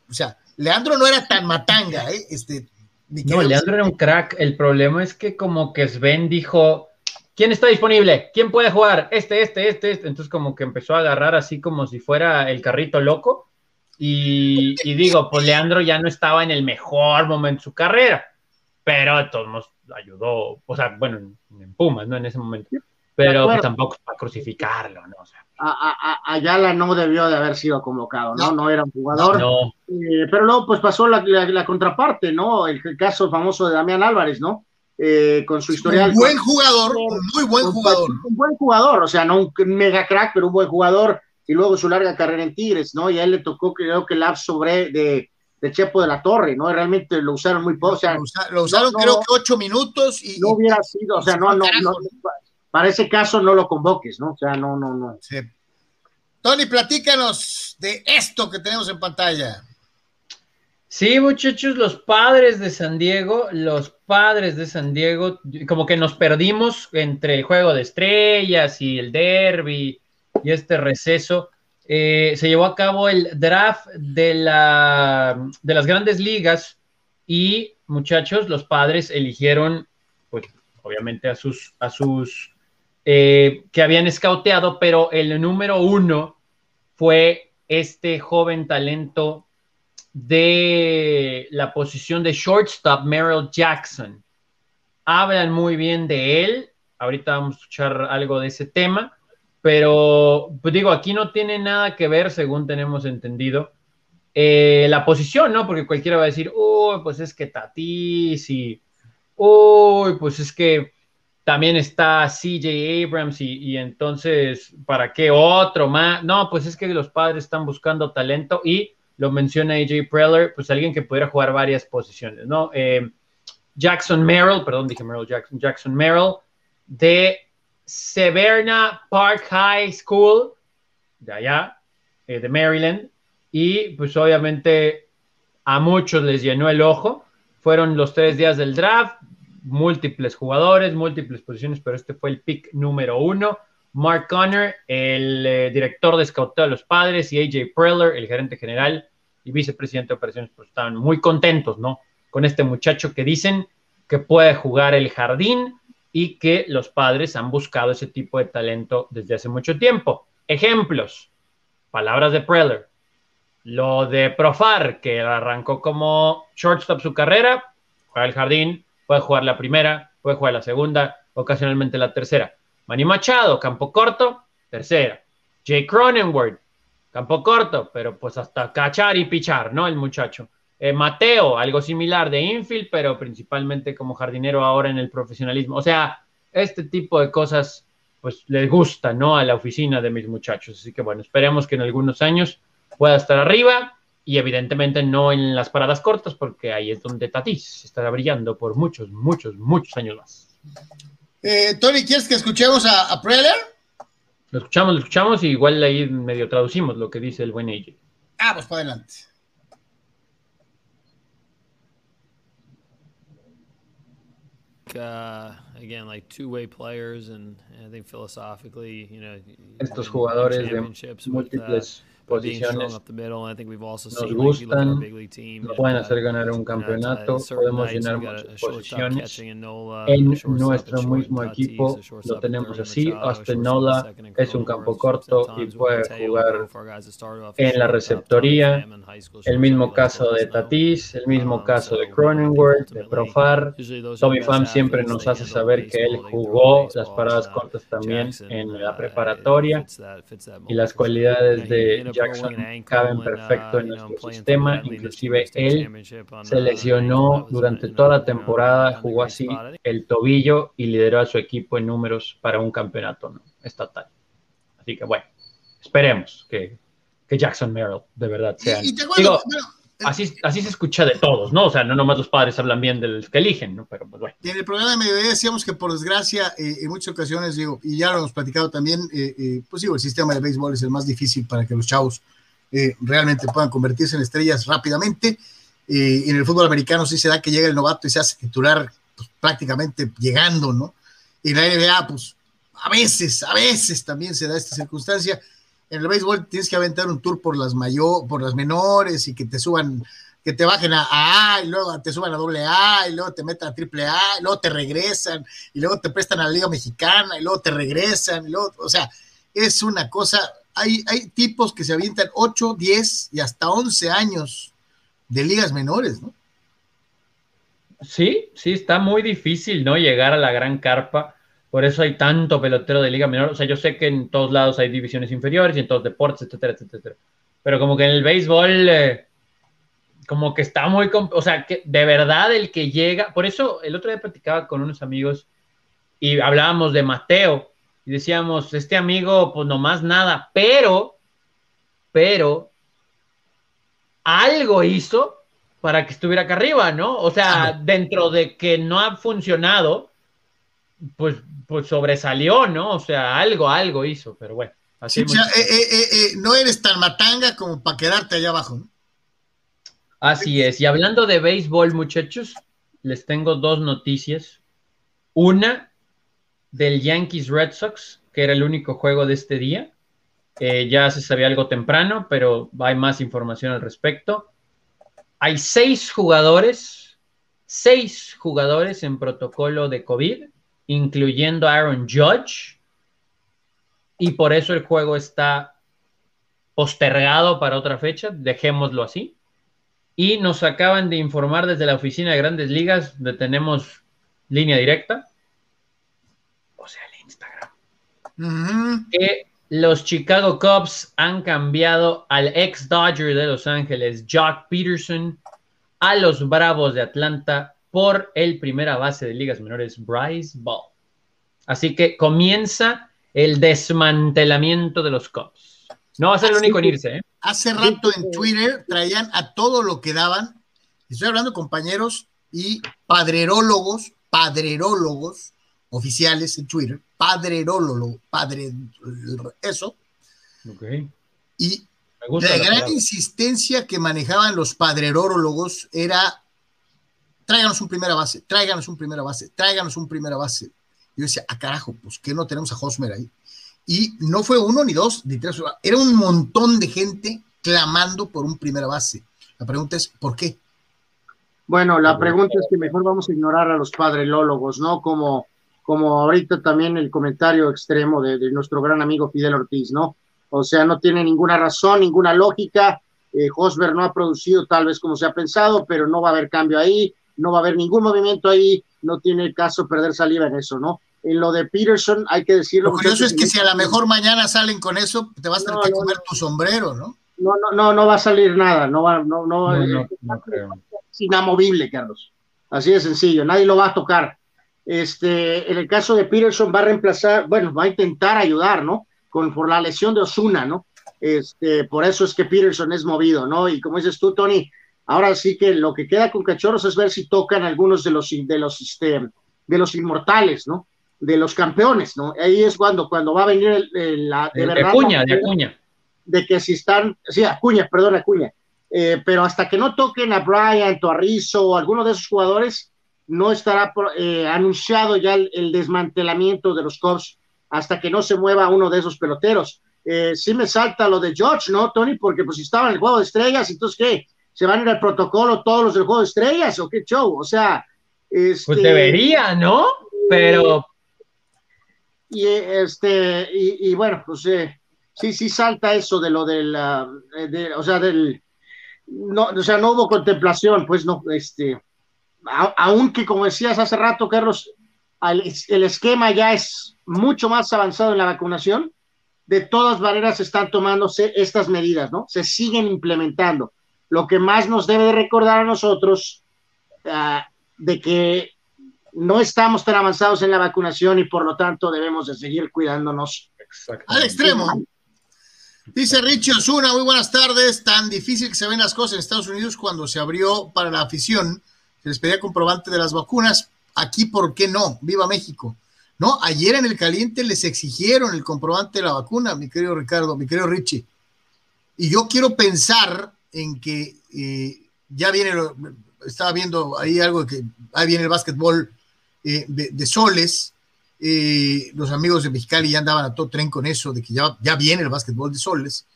A: O sea, Leandro no era tan matanga, ¿eh? Este,
C: no, Leandro era un crack. El problema es que como que Sven dijo, ¿quién está disponible? ¿Quién puede jugar? Este, este, este, este. Entonces como que empezó a agarrar así como si fuera el carrito loco. Y, digo, pues Leandro ya no estaba en el mejor momento de su carrera, pero a todos nos ayudó, o sea, bueno, en Pumas, ¿no? En ese momento. Pero pues, tampoco para crucificarlo, ¿no? O sea,
B: a, Ayala no debió de haber sido convocado, ¿no? No, era un jugador. Eh, pero luego, pues pasó la, contraparte, ¿no? El, caso famoso de Damián Álvarez, ¿no? Eh, con su historial.
A: Un buen jugador, un muy buen jugador.
B: Un, buen jugador, o sea, no un mega crack, pero un buen jugador. Y luego su larga carrera en Tigres, ¿no? Y a él le tocó, creo que el app sobre de, de Chepo de la Torre, ¿no? Realmente lo usaron muy poco. O sea,
A: lo, usaron creo que ocho minutos y.
B: No hubiera sido, o sea, no, no, no, para ese caso no lo convoques, ¿no? O sea, no, no, no.
A: Sí. Tony, platícanos de esto que tenemos en pantalla.
C: Sí, muchachos, los padres de San Diego, los padres de San Diego, como que nos perdimos entre el juego de estrellas y el derby y este receso. Eh, se llevó a cabo el draft de, la, de las grandes ligas y, muchachos, los padres eligieron, pues, obviamente a sus, a sus eh, que habían escauteado, pero el número uno fue este joven talento de la posición de shortstop, Merrill Jackson. Hablan muy bien de él. Ahorita vamos a escuchar algo de ese tema. pero pues digo, aquí no tiene nada que ver, según tenemos entendido, eh, la posición, ¿no? Porque cualquiera va a decir, uy, pues es que Tatis y, uy, pues es que también está CJ Abrams y, entonces, ¿para qué otro más? No, pues es que los padres están buscando talento y lo menciona AJ Preller, pues alguien que pudiera jugar varias posiciones, ¿no? Eh, Jackson Merrill, perdón, dije Merrill Jackson, Jackson Merrill, de Severna Park High School, de allá, eh, de Maryland, y pues obviamente a muchos les llenó el ojo. Fueron los tres días del draft, múltiples jugadores, múltiples posiciones, pero este fue el pick número uno. Mark Connor, el eh, director de scouteo de los padres, y AJ Preller, el gerente general y vicepresidente de operaciones, pues estaban muy contentos, ¿no? Con este muchacho que dicen que puede jugar el jardín y que los padres han buscado ese tipo de talento desde hace mucho tiempo. Ejemplos, palabras de Preller. Lo de Profar, que arrancó como shortstop su carrera, juega el jardín, puede jugar la primera, puede jugar la segunda, ocasionalmente la tercera. Manny Machado, campo corto, tercera. Jay Cronenworth, campo corto, pero pues hasta cachar y pichar, ¿no? El muchacho. Eh, Mateo, algo similar de infield, pero principalmente como jardinero ahora en el profesionalismo. O sea, este tipo de cosas, pues les gusta, ¿no? A la oficina de mis muchachos. Así que bueno, esperemos que en algunos años pueda estar arriba y evidentemente no en las paradas cortas porque ahí es donde Tatis estará brillando por muchos, muchos, muchos años más.
A: Eh, Tony, ¿quieres que escuchemos a, a Preller?
C: Lo escuchamos, lo escuchamos y igual ahí medio traducimos lo que dice el buen AJ.
A: Ah, pues para adelante.
E: Uh, again, like two-way players, and, and I think philosophically, you know,
C: estos jugadores de múltiples posiciones nos gustan, nos pueden hacer ganar un campeonato, podemos llenar muchas posiciones. En nuestro mismo equipo lo tenemos así. Austin Nola es un campo corto y puede jugar en la receptoría. El mismo caso de Tatis, el mismo caso de Cronenworth, de Profar. Tommy Pham siempre nos hace saber que él jugó las paradas cortas también en la preparatoria y las cualidades de Jackson caben perfecto en nuestro sistema, inclusive él se lesionó durante toda la temporada, jugó así el tobillo y lideró a su equipo en números para un campeonato estatal. Así que bueno, esperemos que, que Jackson Merrill de verdad sea. Así, así se escucha de todos, ¿no? O sea, no nomás los padres hablan bien de los que eligen, ¿no? Pero pues bueno.
A: en el programa de mediodía decíamos que por desgracia, eh, en muchas ocasiones, digo, y ya lo hemos platicado también, eh, eh, pues digo, el sistema de béisbol es el más difícil para que los chavos eh, realmente puedan convertirse en estrellas rápidamente. En el fútbol americano sí se da que llega el novato y se hace titular pues, prácticamente llegando, ¿no? Y en la NBA, pues a veces, a veces también se da esta circunstancia. En el béisbol tienes que aventar un tour por las mayor, por las menores y que te suban, que te bajen a, A y luego te suban a doble A y luego te metan a triple A y luego te regresan y luego te prestan a la Liga Mexicana y luego te regresan y luego, o sea, es una cosa hay, tipos que se avientan 8, 10 y hasta 11 años de ligas menores, ¿no?
C: Sí, sí, está muy difícil, ¿no? Llegar a la gran carpa. Por eso hay tanto pelotero de liga menor. O sea, yo sé que en todos lados hay divisiones inferiores y en todos deportes, etcétera, etcétera. Pero como que en el béisbol, eh, como que está muy. O sea, que de verdad el que llega. Por eso el otro día platicaba con unos amigos y hablábamos de Mateo y decíamos, este amigo, pues nomás nada, pero, pero, algo hizo para que estuviera acá arriba, ¿no? O sea, dentro de que no ha funcionado, pues, pues sobresalió, ¿no? O sea, algo, algo hizo, pero bueno.
A: Así sí, eh, eh, eh, no eres tan matanga como para quedarte allá abajo, ¿no?
C: Así es. Y hablando de béisbol, muchachos, les tengo dos noticias. Una del Yankees Red Sox, que era el único juego de este día. Eh, ya se sabía algo temprano, pero hay más información al respecto. Hay seis jugadores, seis jugadores en protocolo de COVID, incluyendo Aaron Judge, y por eso el juego está postergado para otra fecha, dejémoslo así. Y nos acaban de informar desde la oficina de grandes ligas, donde tenemos línea directa, que los Chicago Cubs han cambiado al ex Dodger de Los Ángeles, Jock Peterson, a los Bravos de Atlanta por el primera base de ligas menores, Bryce Ball. Así que comienza el desmantelamiento de los Cubs. No va a ser el único en irse. ¿eh?
A: Hace rato en Twitter traían a todo lo que daban. Estoy hablando de compañeros y padrerólogos, padrerólogos oficiales en Twitter, padrerólogo, padre, eso. Y la, gran insistencia que manejaban los padrerólogos era tráiganos un primera base, tráiganos un primera base, tráiganos un primera base. Yo decía, ah, carajo, pues que no tenemos a Hosmer ahí. Y no fue uno ni dos ni tres, era un montón de gente clamando por un primera base. La pregunta es, ¿por qué?
B: Bueno, la pregunta es que mejor vamos a ignorar a los padrelólogos, ¿no? Como, como ahorita también el comentario extremo de, nuestro gran amigo Fidel Ortiz, ¿no? O sea, no tiene ninguna razón, ninguna lógica. Eh, no ha producido tal vez como se ha pensado, pero no va a haber cambio ahí, no va a haber ningún movimiento ahí, no tiene caso perder saliva en eso, ¿no? En lo de Peterson hay que decirlo.
A: Lo curioso es que si a lo mejor mañana salen con eso, te vas a tener que comer tu sombrero, ¿no?
B: No, no, no, no va a salir nada, no va, no, no, no, es inamovible, Carlos. Así de sencillo, nadie lo va a tocar. Este, en el caso de Peterson va a reemplazar, bueno, va a intentar ayudar, ¿no? con, por la lesión de Osuna, ¿no? Este, por eso es que Peterson es movido, ¿no? Y como dices tú, Tony, ahora sí que lo que queda con Cachorros es ver si tocan algunos de los, de los, este, de los inmortales, ¿no? De los campeones, ¿no? Ahí es cuando, cuando va a venir la,
C: de, verdad. Acuña, de Acuña.
B: De que si están, sí, Acuña, perdón, Acuña. Eh, pero hasta que no toquen a Brian, a Rizzo o alguno de esos jugadores, no estará eh, anunciado ya el, el, desmantelamiento de los Cubs hasta que no se mueva uno de esos peloteros. Eh, sí me salta lo de George, ¿no, Tony? Porque pues si estaba en el juego de estrellas, entonces ¿qué? ¿Se van a ir al protocolo todos los del juego de estrellas o qué show? O sea...
C: Este, pues debería, ¿no? Pero...
B: Y, este, y, bueno, pues eh, sí, sí salta eso de lo del, de, o sea, del, no, o sea, no hubo contemplación, pues no, este, aunque como decías hace rato, Carlos, el esquema ya es mucho más avanzado en la vacunación, de todas maneras están tomándose estas medidas, ¿no? Se siguen implementando. Lo que más nos debe de recordar a nosotros uh, de que no estamos tan avanzados en la vacunación y por lo tanto debemos de seguir cuidándonos.
A: Al extremo. Dice Richie Osuna, muy buenas tardes. Tan difícil que se ven las cosas en Estados Unidos cuando se abrió para la afición, se les pedía comprobante de las vacunas. Aquí, ¿por qué no? Viva México. No, ayer en el caliente les exigieron el comprobante de la vacuna, mi querido Ricardo, mi querido Richie. Y yo quiero pensar en que eh, ya viene, estaba viendo ahí algo que ahí viene el básquetbol eh, de, soles. Eh, los amigos de Mexicali ya andaban a todo tren con eso, de que ya, ya viene el básquetbol de soles.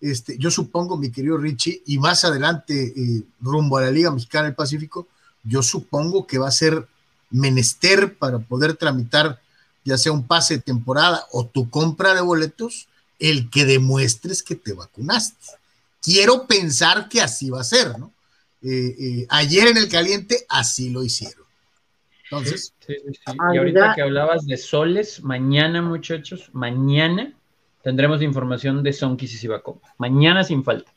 A: Este, yo supongo, mi querido Richie, y más adelante, rumbo a la Liga Mexicana del Pacífico, yo supongo que va a ser menester para poder tramitar ya sea un pase de temporada o tu compra de boletos, el que demuestres que te vacunaste. Quiero pensar que así va a ser, ¿no? Eh, eh, ayer en el caliente así lo hicieron. Entonces.
C: Y ahorita que hablabas de soles, mañana, muchachos, mañana tendremos información de Sonkis y Copa. Mañana sin falta.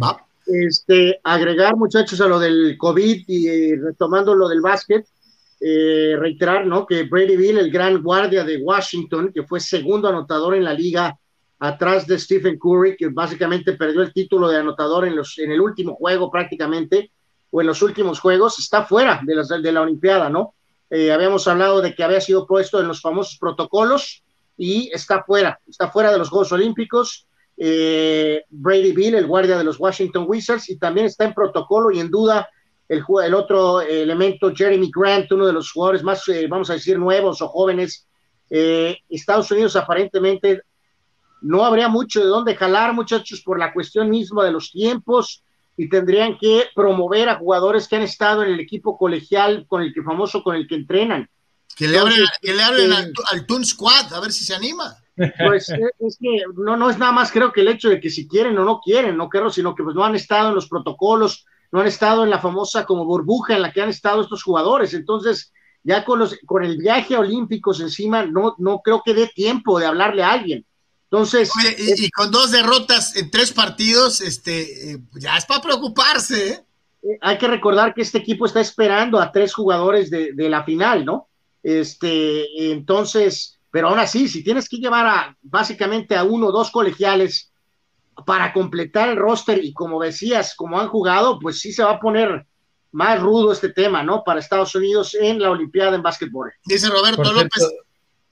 B: Va. Este, agregar, muchachos, a lo del COVID y eh, retomando lo del básquet, eh, reiterar, ¿no? Que Brady Bill, el gran guardia de Washington, que fue segundo anotador en la liga atrás de Stephen Curry, que básicamente perdió el título de anotador en, los, en el último juego prácticamente, o en los últimos juegos, está fuera de, las, de la Olimpiada, ¿no? Eh, habíamos hablado de que había sido puesto en los famosos protocolos y está fuera, está fuera de los Juegos Olímpicos. Eh, Brady Bill, el guardia de los Washington Wizards, y también está en protocolo y en duda el, el otro elemento, Jeremy Grant, uno de los jugadores más, eh, vamos a decir, nuevos o jóvenes. Eh, Estados Unidos aparentemente no habría mucho de dónde jalar, muchachos, por la cuestión misma de los tiempos y tendrían que promover a jugadores que han estado en el equipo colegial con el que famoso con el que entrenan.
A: Que le hablen, que le hablen al, al Toon Squad, a ver si se anima.
B: Pues eh, es que no, no es nada más creo que el hecho de que si quieren o no quieren, no creo, sino que pues no han estado en los protocolos, no han estado en la famosa como burbuja en la que han estado estos jugadores. Entonces, ya con, los, con el viaje a Olímpicos encima, no, no creo que dé tiempo de hablarle a alguien. Entonces.
A: y, con dos derrotas en tres partidos, este, eh, ya es para preocuparse. ¿eh?
B: ¿eh? Hay que recordar que este equipo está esperando a tres jugadores de, de la final, ¿no? Este, entonces, pero aún así, si tienes que llevar a básicamente a uno o dos colegiales para completar el roster y como decías, como han jugado, pues sí se va a poner más rudo este tema, ¿no? Para Estados Unidos en la Olimpiada en básquetbol.
A: Dice Roberto López.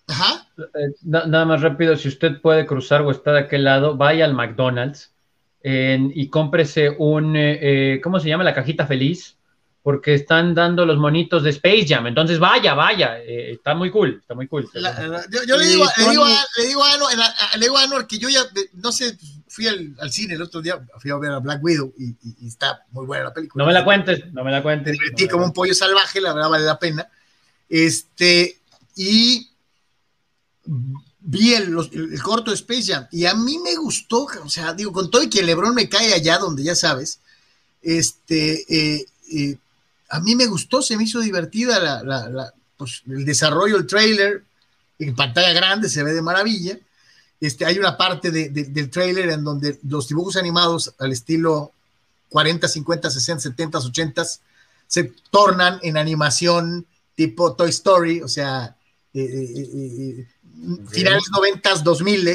A: Ajá.
C: Eh, nada más rápido, si usted puede cruzar o está de aquel lado, vaya al McDonald's y cómprese un, eh, eh, ¿cómo se llama? La cajita feliz porque están dando los monitos de Space Jam. Entonces, vaya, vaya, eh, está muy cool, está muy cool.
A: yo, le, digo, le, digo a, le, digo a, le digo a Anwar que yo ya, no sé, fui al, al, cine el otro día, fui a ver a Black Widow y, y, está muy buena la película.
C: No me la cuentes, no me la cuentes.
A: Me divertí como un pollo salvaje, la verdad vale la pena. Este, y vi el, el, corto de Space Jam y a mí me gustó, o sea, digo, con todo y que Lebron me cae allá donde ya sabes, este, eh, eh, a mí me gustó, se me hizo divertida la, pues, el desarrollo, el trailer, en pantalla grande se ve de maravilla. Este, hay una parte del trailer en donde los dibujos animados al estilo 40, 50, 60, 70, 80 se tornan en animación tipo Toy Story, o sea, eh, eh, finales 90, 2000.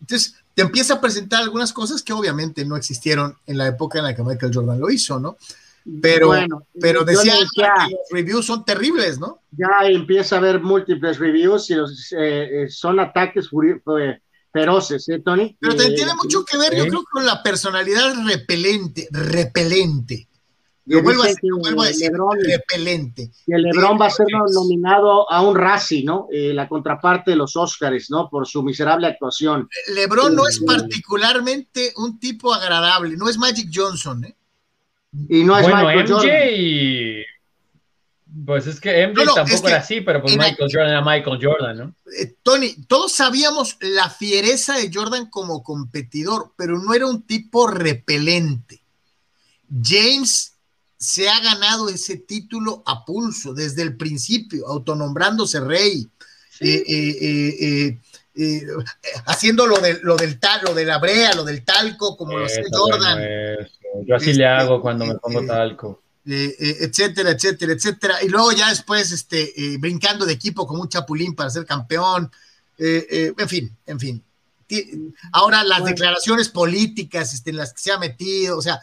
A: Entonces, te empieza a presentar algunas cosas que obviamente no existieron en la época en la que Michael Jordan lo hizo, ¿no? Pero, bueno, pero decía, que los reviews son terribles, ¿no?
B: Ya empieza a haber múltiples reviews y los, eh, eh, son ataques feroces, ¿eh, Tony?
A: Pero te tiene mucho que ver, yo creo, con la personalidad repelente, repelente. Lo vuelvo, a, decir, repelente.
B: Y el Lebron va a ser nominado a un Razzie, ¿no? la contraparte de los Oscars, ¿no? Por su miserable actuación.
A: Lebron no es particularmente un tipo agradable, no es Magic Johnson, ¿eh?
B: Y no es
C: bueno,
B: Michael
C: MJ, Jordan. Pues es que MJ tampoco era así, pero pues Michael Jordan era Michael Jordan, ¿no?
A: Eh, Tony, todos sabíamos la fiereza de Jordan como competidor, pero no era un tipo repelente. James se ha ganado ese título a pulso desde el principio, autonombrándose rey. Eh, eh, eh, haciendo lo, de, lo del tal, lo de la brea, lo del talco, como lo hace Jordan.
C: Yo así le este, hago cuando me pongo talco.
A: Eh, eh, etcétera, etcétera, etcétera. Y luego ya después este, brincando de equipo con un chapulín para ser campeón. en fin, en fin. Ahora las declaraciones políticas este, en las que se ha metido, o sea,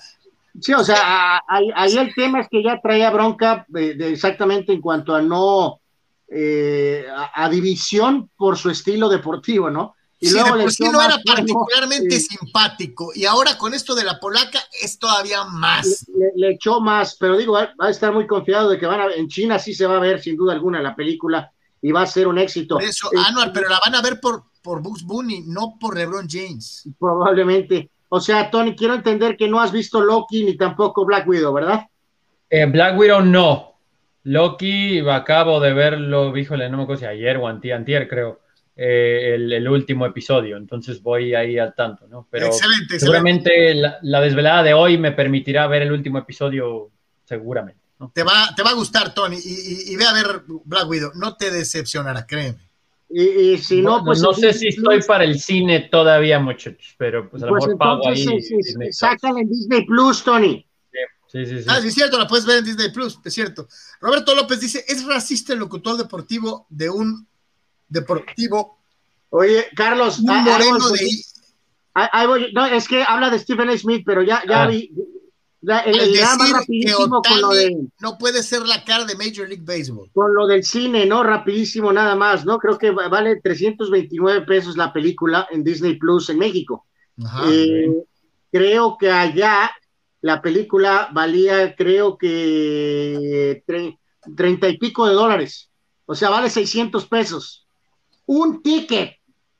B: Sí, o sea, ahí, el tema es que ya traía bronca de exactamente en cuanto a no eh, a, división por su estilo deportivo, ¿no?
A: Y luego de sí no era particularmente simpático y ahora con esto de la polaca es todavía más.
B: Le, echó más, pero digo, va, a estar muy confiado de que van a, en China sí se va a ver sin duda alguna la película y va a ser un éxito.
A: eso, Anual, pero la van a ver por, por Bugs Bunny, no por LeBron James.
B: Probablemente. O sea, Tony, quiero entender que no has visto Loki ni tampoco Black Widow, ¿verdad?
C: Eh, Black Widow no, Loki, acabo de verlo, híjole, no me acuerdo si ayer o antier, creo, eh, el, último episodio, entonces voy ahí al tanto, ¿no? Pero seguramente La, desvelada de hoy me permitirá ver el último episodio, seguramente.
A: Te, va, te va a gustar, Tony, y, ve a ver Black Widow, no te decepcionará, créeme.
B: Y, si no, pues.
C: No sé si estoy para el cine todavía, muchachos, pero pues a lo pues mejor pago ahí. Sí,
B: en Disney Plus, Tony.
C: Sí, sí, sí.
A: Ah, sí, es cierto, la puedes ver en Disney Plus, es cierto. Roberto López dice: ¿es racista el locutor deportivo de un deportivo?
B: Oye, Carlos,
A: un moreno de.
B: no, es que habla de Stephen Smith, pero ya, ya ah. vi.
A: El, el rapidísimo con lo de, no puede ser la cara de Major League Baseball.
B: Con lo del cine, ¿no? Rapidísimo nada más, ¿no? Creo que vale 329 pesos la película en Disney Plus en México. Eh, creo que allá la película valía creo que treinta y pico de dólares, o sea, vale 600 pesos. Un ticket.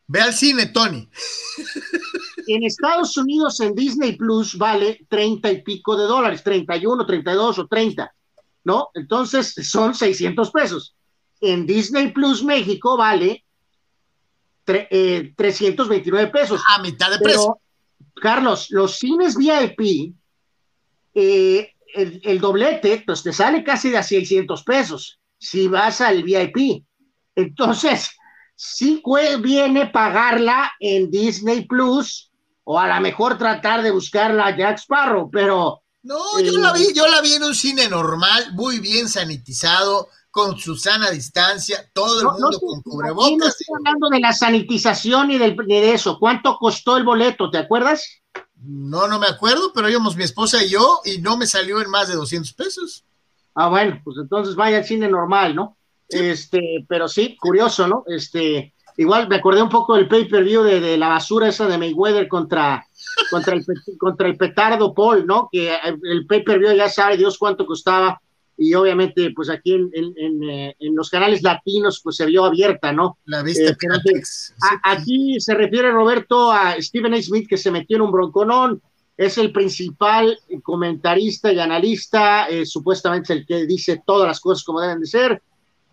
A: Ve al cine, Tony.
B: En Estados Unidos, en Disney Plus, vale treinta y pico de dólares, 31, 32 o 30, ¿no? Entonces son 600 pesos. En Disney Plus México vale 329 eh, pesos.
A: A mitad de precio.
B: Carlos, los cines VIP eh, el, doblete, pues te sale casi de a 600 pesos si vas al VIP. Entonces, sí viene pagarla en Disney Plus o a lo mejor tratar de buscarla a Jack Sparrow, pero...
A: No, yo la vi, yo la vi en un cine normal, muy bien sanitizado, con su sana distancia, todo el mundo con cubrebocas.
B: No estoy hablando de la sanitización y de eso. ¿Cuánto costó el boleto? ¿Te acuerdas?
A: No, no me acuerdo, pero íbamos mi esposa y yo y no me salió en más de 200 pesos.
B: Ah, bueno, pues entonces vaya al cine normal, ¿no? Este, pero sí, curioso, ¿no? Este, igual me acordé un poco del pay-per-view de, la basura esa de Mayweather contra, contra, el, contra el petardo Paul, ¿no? Que el pay-per-view ya sabe Dios cuánto costaba y obviamente pues aquí en, en, eh, los canales latinos pues se vio abierta, ¿no?
A: La vista
B: eh, Aquí se refiere Roberto a Stephen A. Smith que se metió en un bronconón, es el principal comentarista y analista, eh, supuestamente es el que dice todas las cosas como deben de ser,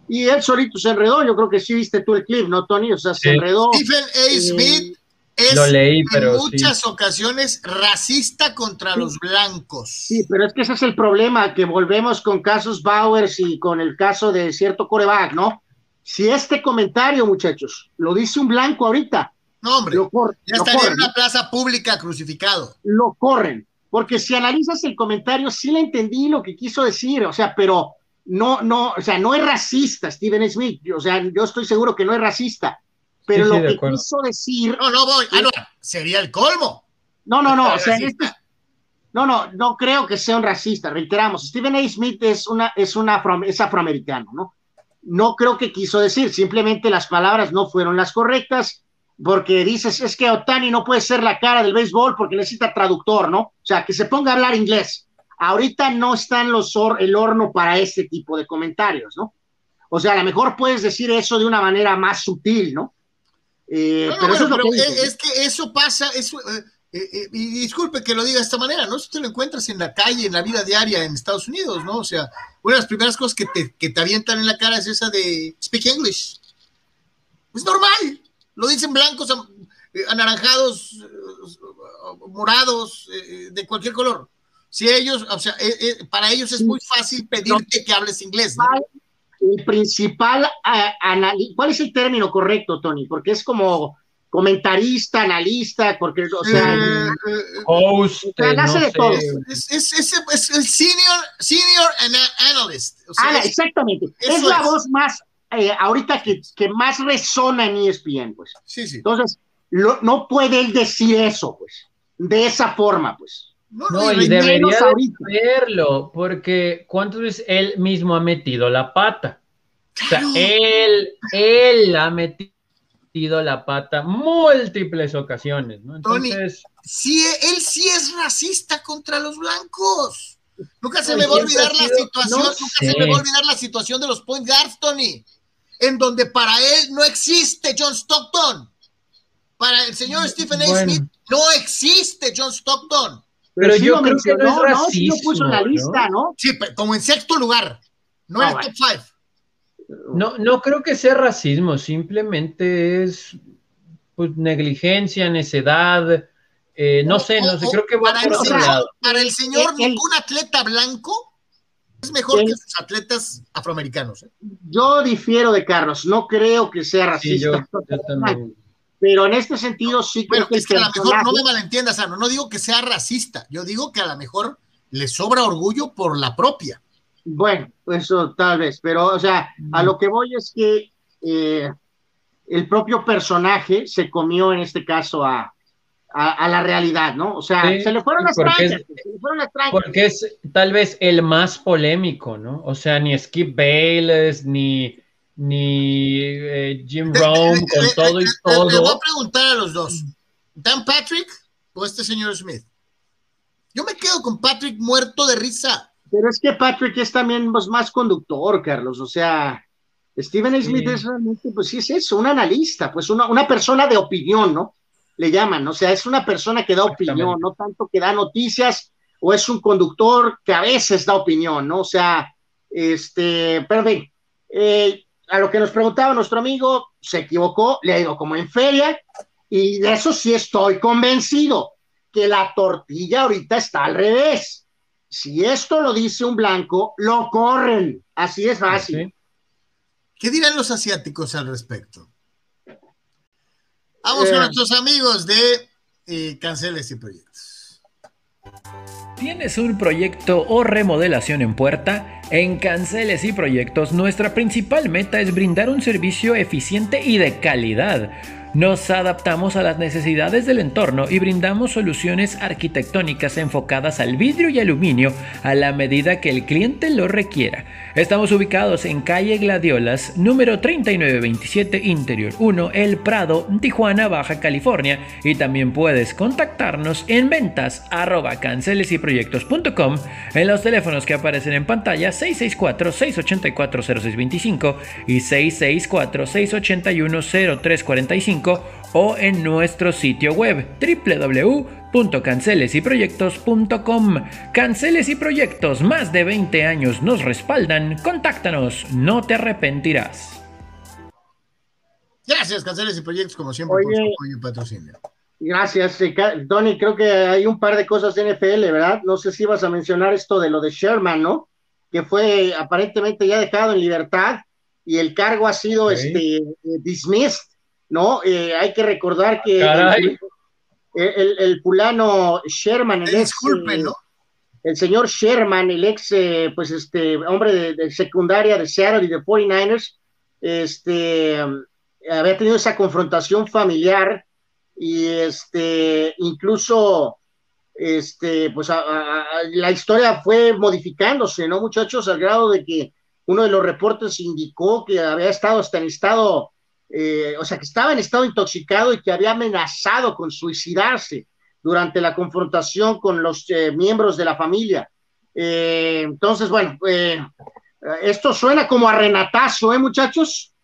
B: y él solito se enredó, yo creo que sí viste tú el clip, ¿no, Tony? O sea, se enredó.
A: Stephen A. Smith es en muchas ocasiones racista contra los blancos.
B: Sí, pero es que ese es el problema, que volvemos con casos Bowers y con el caso de cierto coreback, ¿no? Si este comentario, muchachos, lo dice un blanco ahorita.
A: No, hombre, lo ya estaría en una plaza pública crucificado.
B: Lo corren, porque si analizas el comentario, sí le entendí lo que quiso decir, o sea, pero no, no, o sea, no es racista Stephen Smith, o sea, yo estoy seguro que no es racista pero lo que quiso decir.
A: No, no voy. Ah, no, sería el colmo.
B: No, no, no. O sea, este, no, no, no creo que sea un racista. Reiteramos, Stephen A. Smith es, una, es, una es afroamericano, ¿no? No creo que quiso decir, simplemente las palabras no fueron las correctas, porque dices, es que Otani no puede ser la cara del béisbol porque necesita traductor, ¿no? O sea, que se ponga a hablar inglés. Ahorita no está en los el horno para ese tipo de comentarios, ¿no? O sea, a lo mejor puedes decir eso de una manera más sutil, ¿no?
A: Eh, pero, es, que eso pasa, eso, eh, eh, y disculpe que lo diga de esta manera, ¿no? Si te lo encuentras en la calle, en la vida diaria en Estados Unidos, ¿no? O sea, una de las primeras cosas que te, que te avientan en la cara es esa de speak English. Es normal, lo dicen blancos, anaranjados, morados, de cualquier color. Si ellos, o sea, para ellos es muy fácil pedirte que hables inglés. ¿no?
B: el principal analista, ¿cuál es el término correcto, Tony? Porque es como comentarista, analista, porque, o sea,
C: eh, host,
B: hace de todo.
A: Es, es, el senior, senior analyst.
B: exactamente. es la voz más, eh, ahorita que, que, más resona en ESPN, pues.
A: Sí, sí.
B: Entonces, no puede él decir eso, pues, de esa forma, pues.
C: No, y, debería verlo, porque ¿cuántas veces él mismo ha metido la pata? O sea, él, él ha metido la pata múltiples ocasiones, ¿no?
A: Entonces. sí, él sí es racista contra los blancos. Nunca se me va a olvidar la situación, nunca se me va a olvidar la situación de los point guards, Tony, en donde para él no existe John Stockton. Para el señor Stephen A. Smith no existe John Stockton.
C: Pero, yo creo que no es racismo,
B: ¿no? Sí puso en la lista, ¿no?
A: Sí, como en sexto lugar, no en el top five.
C: No, no creo que sea racismo, simplemente es pues, negligencia, necedad, eh, no sé, no sé, creo que va
A: para, por otro lado. para el señor, ningún atleta blanco es mejor que sus atletas afroamericanos. ¿eh?
B: Yo difiero de Carlos, no creo que sea racista. Pero en este sentido sí
A: creo que, es que a lo mejor no me malentiendas, Ano, no digo que sea racista, yo digo que a lo mejor le sobra orgullo por la propia.
B: Bueno, eso tal vez, pero o sea, a lo que voy es que eh, el propio personaje se comió en este caso a, a, la realidad, ¿no? O sea, se le fueron las trancas,
C: Porque es tal vez el más polémico, ¿no? O sea, ni Skip Bayless, ni ni eh, Jim Rome con todo y todo. Le
A: voy a preguntar a los dos, ¿Dan Patrick o este señor Smith? Yo me quedo con Patrick muerto de risa.
B: Pero es que Patrick es también pues, más conductor, Carlos, o sea, Stephen Smith es realmente, pues sí es eso, un analista, pues una, una persona de opinión, ¿no? Le llaman, o sea, es una persona que da opinión, no tanto que da noticias, o es un conductor que a veces da opinión, ¿no? O sea, este, perdón, eh, a lo que nos preguntaba nuestro amigo, se equivocó, le digo como en feria, y de eso sí estoy convencido, que la tortilla ahorita está al revés. Si esto lo dice un blanco, lo corren. Así es fácil.
A: ¿Qué dirán los asiáticos al respecto? Vamos con
B: Eh.
A: nuestros amigos de eh, Canceles y Proyectos.
F: ¿Tienes un proyecto o remodelación en puerta? En Canceles y Proyectos nuestra principal meta es brindar un servicio eficiente y de calidad. Nos adaptamos a las necesidades del entorno y brindamos soluciones arquitectónicas enfocadas al vidrio y aluminio a la medida que el cliente lo requiera. Estamos ubicados en calle Gladiolas, número 3927 Interior 1, El Prado, Tijuana, Baja California. Y también puedes contactarnos en ventas arroba cancelesyproyectos.com en los teléfonos que aparecen en pantalla 664-684-0625 y 664-681-0345 o en nuestro sitio web www.cancelesyproyectos.com. Canceles y Proyectos, más de 20 años nos respaldan. Contáctanos, no te arrepentirás.
A: Gracias, Canceles y Proyectos, como siempre, por su apoyo y patrocinio.
B: Gracias, Tony. Creo que hay un par de cosas de NFL, ¿verdad? No sé si ibas a mencionar esto de lo de Sherman, ¿no? Que fue aparentemente ya dejado en libertad y el cargo ha sido este, dismissed, ¿no? Eh, hay que recordar que
C: Caray.
B: el, el- el fulano Sherman, el
A: Eh,
B: ex,
A: Disculpen, ¿no?
B: el señor Sherman, el ex, eh, pues este, hombre de, de secundaria de Seattle y de 49ers, este, había tenido esa confrontación familiar y este, incluso, este, pues a- a- a- la historia fue modificándose, ¿no, muchachos? Al grado de que uno de los reportes indicó que había estado hasta en estado, eh, o sea, que estaba en estado intoxicado y que había amenazado con suicidarse durante la confrontación con los eh, miembros de la familia. Eh, entonces, bueno, esto suena como a Renatazo, ¿eh, muchachos?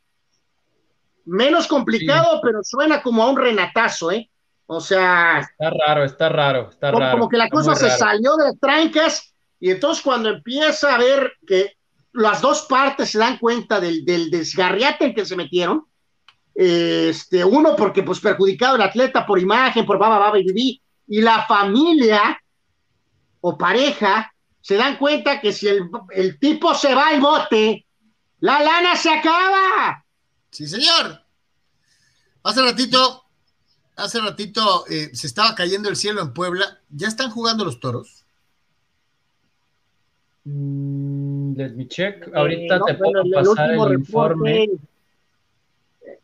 B: Menos complicado, pero suena como a un Renatazo, ¿eh? O sea,
C: Está raro, está raro, está
B: como,
C: raro.
B: como que la cosa se salió de las trancas y entonces cuando empieza a ver que las dos partes se dan cuenta del, del desgarriate en que se metieron, este, uno porque pues perjudicado el atleta por imagen, por baba, baba y bibí, y la familia o pareja se dan cuenta que si el, el tipo se va al bote, la lana se acaba.
A: Sí, señor. Hace ratito, hace ratito eh, se estaba cayendo el cielo en Puebla. ¿Ya están jugando los toros?
C: Mm, let me check. Ahorita
B: Eh, no,
C: te
B: bueno,
C: puedo pasar el informe.
B: reporte,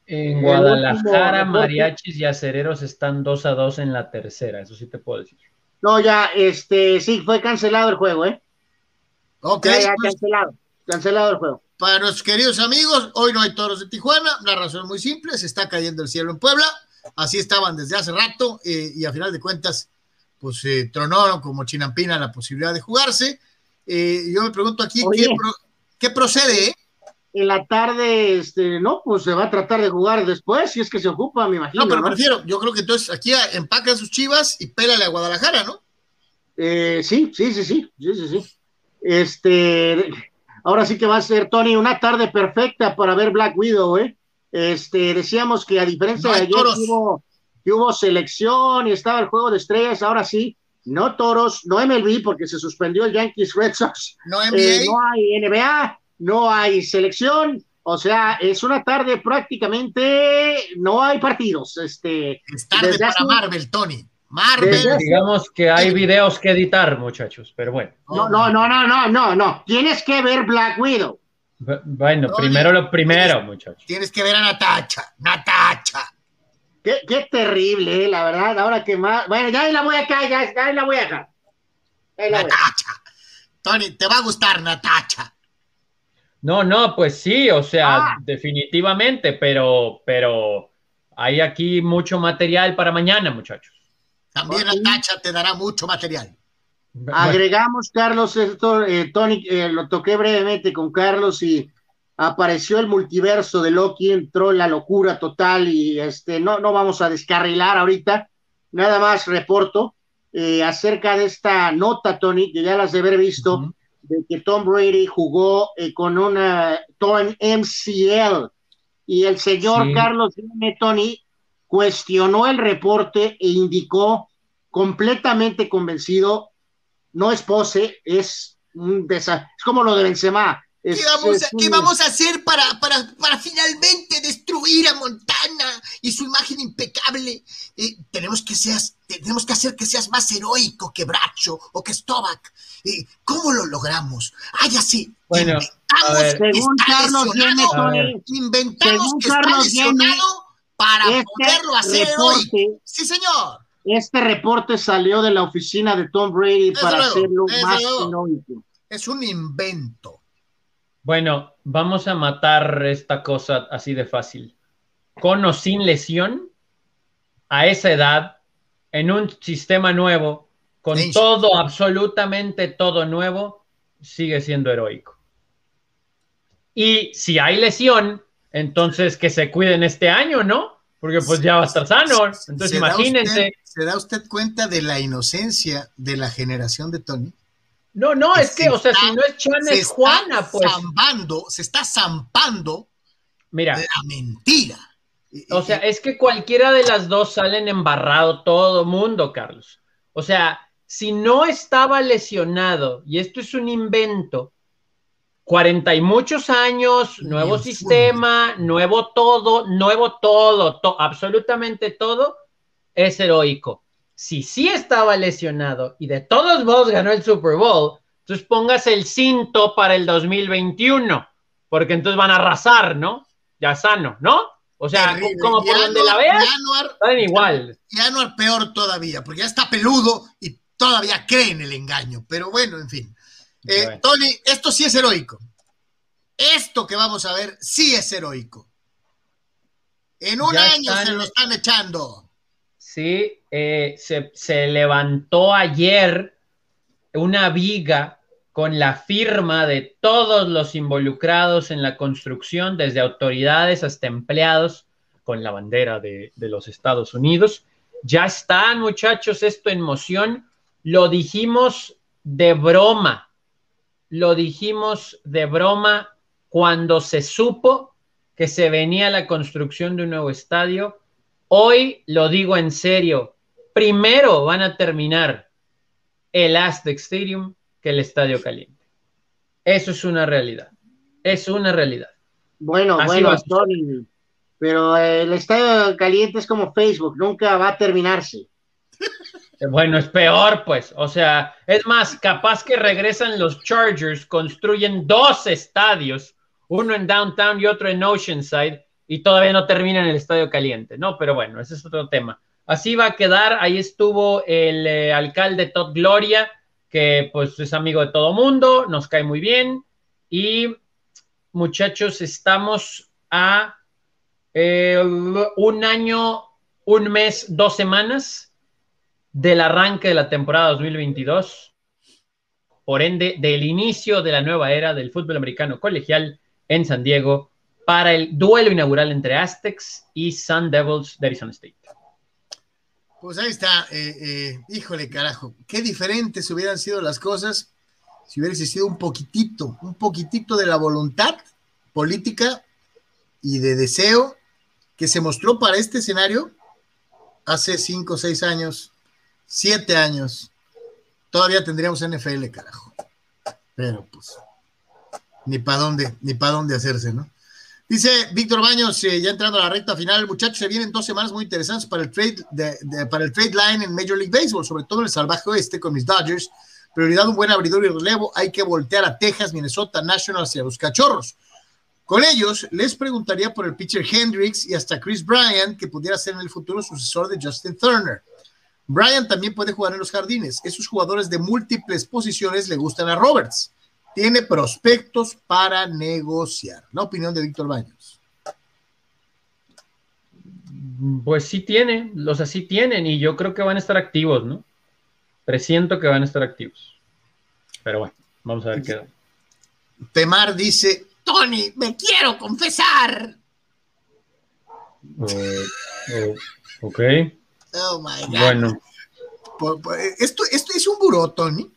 C: En Guadalajara,
B: último
C: mariachis y acereros están 2 a 2 en la tercera, eso sí te puedo decir.
B: No, ya, este, sí, fue cancelado el juego, ¿eh?
A: Ok,
B: Ya, ya,
A: pues,
B: cancelado, cancelado el juego.
A: para nuestros queridos amigos, hoy no hay toros de Tijuana. La razón es muy simple, se está cayendo el cielo en Puebla. Así estaban desde hace rato eh, y a final de cuentas, pues eh, tronaron como chinampina la posibilidad de jugarse. Eh, yo me pregunto aquí. ¿qué, pro- qué procede?
B: En la tarde, este, no, pues se va a tratar de jugar después, si es que se ocupa, me imagino.
A: No, pero
B: ¿no?
A: prefiero, yo creo que entonces aquí a- empacan sus chivas y pélale a Guadalajara, ¿no?
B: Eh, sí, sí, sí, sí, sí, sí, sí. Este, ahora sí que va a ser, Tony, una tarde perfecta para ver Black Widow, ¿eh? Este, decíamos que a diferencia
A: No
B: de ayer que hubo, que hubo selección y estaba el juego de estrellas, ahora sí, no toros, no MLB porque se suspendió el Yankees Red Sox,
A: No NBA.
B: Eh, no hay NBA, no hay selección, o sea, es una tarde prácticamente, no hay partidos, este,
A: es tarde para
B: hace-
A: Marvel, Tony. Marvel.
B: Desde-
C: Digamos que hay videos que editar, muchachos, pero bueno.
B: no, no, no, no, no, no, no, tienes que ver Black Widow.
C: Bu- Bueno,
A: No,
C: primero lo primero, muchachos.
A: Tienes que ver a Natacha. Natacha.
B: Qué, qué terrible, eh, la verdad, ahora que más, bueno, ya ahí la voy acá, ya, ya la voy acá. La voy.
A: Natacha. Tony, te va a gustar Natacha.
C: No, no, pues sí, o sea,
B: Ah.
C: definitivamente, pero, pero hay aquí mucho material para mañana, muchachos.
A: También
B: Ok.
A: Natacha te dará mucho material.
B: Agregamos, Carlos, esto, eh, Tony, eh, lo toqué brevemente con Carlos y apareció el multiverso de Loki, entró la locura total y este, no, no vamos a descarrilar ahorita, nada más reporto eh, acerca de esta nota, Tony, que ya las de haber visto. De que Tom Brady jugó eh, con una torn MCL y el señor
C: Sí.
B: Carlos Tony cuestionó el reporte e indicó completamente convencido, no es pose, es un es como lo de Benzema. Es,
A: ¿Qué vamos, a, qué vamos a hacer para, para, para finalmente destruir a Montana? y su imagen impecable. Eh, tenemos, que seas, tenemos que hacer que seas más heroico que Bracho o que Stovak. Eh, ¿Cómo lo logramos? Ay, así.
C: Bueno, a ver.
B: Según Carlos viene,
A: inventamos
B: según
A: que está
B: Carlos Viene,
A: lesionado para
B: este
A: poderlo hacer
B: reporte-
A: hoy. Sí, señor.
B: Este reporte salió de la oficina de Tom Brady para
A: luego,
B: hacerlo más
A: luego.
B: heroico.
A: Es un invento.
C: Bueno, vamos a matar esta cosa así de fácil. Con o sin lesión, a esa edad, en un sistema nuevo, con
A: Sí.
C: todo, absolutamente todo nuevo, sigue siendo heroico. Y si hay lesión, entonces que se cuiden este año, ¿no? Porque pues ya va a estar sano. Entonces
A: ¿Se da
C: imagínense.
A: usted- ¿Se da usted cuenta de la inocencia de la generación de Tony?
C: No, no, es que, o sea,
A: está-
C: si no es Chana, es Juana, pues.
A: zambando, se está zampando
C: Mira,
A: la mentira.
C: O sea, es que cualquiera de las dos salen embarrado todo mundo, Carlos. O sea, si no estaba lesionado, y esto es un invento, cuarenta y muchos años, nuevo sistema, nuevo todo, nuevo todo, to- absolutamente todo, es heroico. Si sí estaba lesionado y de todos modos ganó el Super Bowl, entonces póngase el cinto para el 2021, porque entonces van a arrasar, ¿no? Ya sano, ¿no? O sea,
A: terrible.
C: como por donde la veas, saben igual.
A: y Anuar peor todavía, porque ya está peludo y todavía cree en el engaño. Pero bueno, en fin. Eh,
C: Bueno.
A: Tony, esto sí es heroico. Esto que vamos a ver sí es heroico. En un
C: Ya
A: año
C: están-
A: se lo están echando.
C: Sí, eh, se, levantó ayer una viga con la firma de todos los involucrados en la construcción, desde autoridades hasta empleados, con la bandera de, de los Estados Unidos. Ya están, muchachos, esto en moción. Lo dijimos de broma. Lo dijimos de broma cuando se supo que se venía la construcción de un nuevo estadio. Hoy lo digo en serio. Primero van a terminar el Aztec Stadium que el Estadio Caliente. Eso es una realidad. Es una realidad.
B: Bueno,
C: Así
B: bueno. Tony, pero el estadio caliente es como Facebook, nunca va a terminarse.
C: Bueno, es peor, pues. O sea, es más, capaz que regresan los Chargers, construyen dos estadios, uno en Downtown y otro en Oceanside, y todavía no terminan el Estadio Caliente, ¿no? Pero bueno, ese es otro tema. Así va a quedar. Ahí estuvo el eh, alcalde Todd Gloria, que pues es amigo de todo mundo, nos cae muy bien. Y muchachos, estamos a eh, un año, un mes, dos semanas del arranque de la temporada 2022, por ende, del inicio de la nueva era del fútbol americano colegial en San Diego para el duelo inaugural entre Aztecs y Sun Devils de Arizona State.
A: Pues ahí está. eh, eh, híjole, carajo. Qué diferentes hubieran sido las cosas si hubiera existido un poquitito, un poquitito de la voluntad política y de deseo que se mostró para este escenario hace cinco o seis años, siete años. Todavía tendríamos NFL, carajo. Pero pues, ni para dónde, ni para dónde hacerse, ¿no? Dice Víctor Baños, eh, ya entrando a la recta final, muchachos, se vienen dos semanas muy interesantes para el trade, de- para el trade line en Major League Baseball, sobre todo en el salvaje oeste con mis Dodgers. Prioridad un buen abridor y relevo. Hay que voltear a Texas, Minnesota, Nationals y a los cachorros. Con ellos, les preguntaría por el pitcher Hendricks y hasta Chris Bryant, que pudiera ser en el futuro sucesor de Justin Turner. Bryant también puede jugar en los jardines. Esos jugadores de múltiples posiciones le gustan a Roberts. Tiene prospectos para negociar. La opinión de Víctor Baños.
C: Pues sí tiene, los así tienen, y yo creo que van a estar activos, ¿no? Presiento que van a estar activos. Pero bueno, vamos a ver qué da.
A: Temar dice, Tony, me quiero confesar.
C: Eh, eh, ok,
A: Oh my God.
C: bueno,
A: esto, esto es un buró, Tony.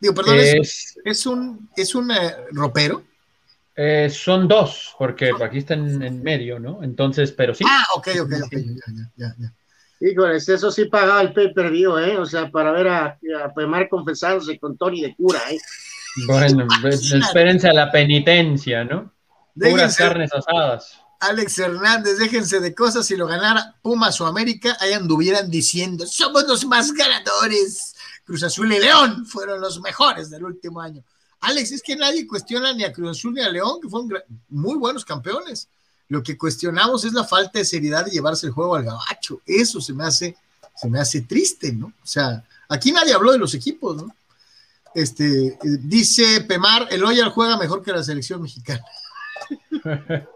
A: Digo, perdón, es,
C: es,
A: es un, es un eh, ropero.
C: eh, son dos, porque aquí está en, en medio, ¿no? Entonces, pero sí.
A: Ah, ok, ok, ok. Ya, ya, ya, ya.
B: Híjoles, eso sí pagaba el pay per view, ¿eh? O sea, para ver a, a Pemar confesándose con Tony de cura, ¿eh?
C: Bueno,
A: Imagínate.
C: espérense a la penitencia, ¿no? Puras
A: Déjense,
C: carnes asadas.
A: Alex Hernández, déjense de cosas, si lo ganara Pumas o América, ahí anduvieran diciendo, somos los más ganadores. Cruz Azul y León fueron los mejores del último año. Alex, es que nadie cuestiona ni a Cruz Azul ni a León, que fueron muy buenos campeones. Lo que cuestionamos es la falta de seriedad de llevarse el juego al gabacho. Eso se me hace, se me hace triste, ¿no? O sea, aquí nadie habló de los equipos, ¿no? Este, dice Pemar, el Oyal juega mejor que la selección mexicana.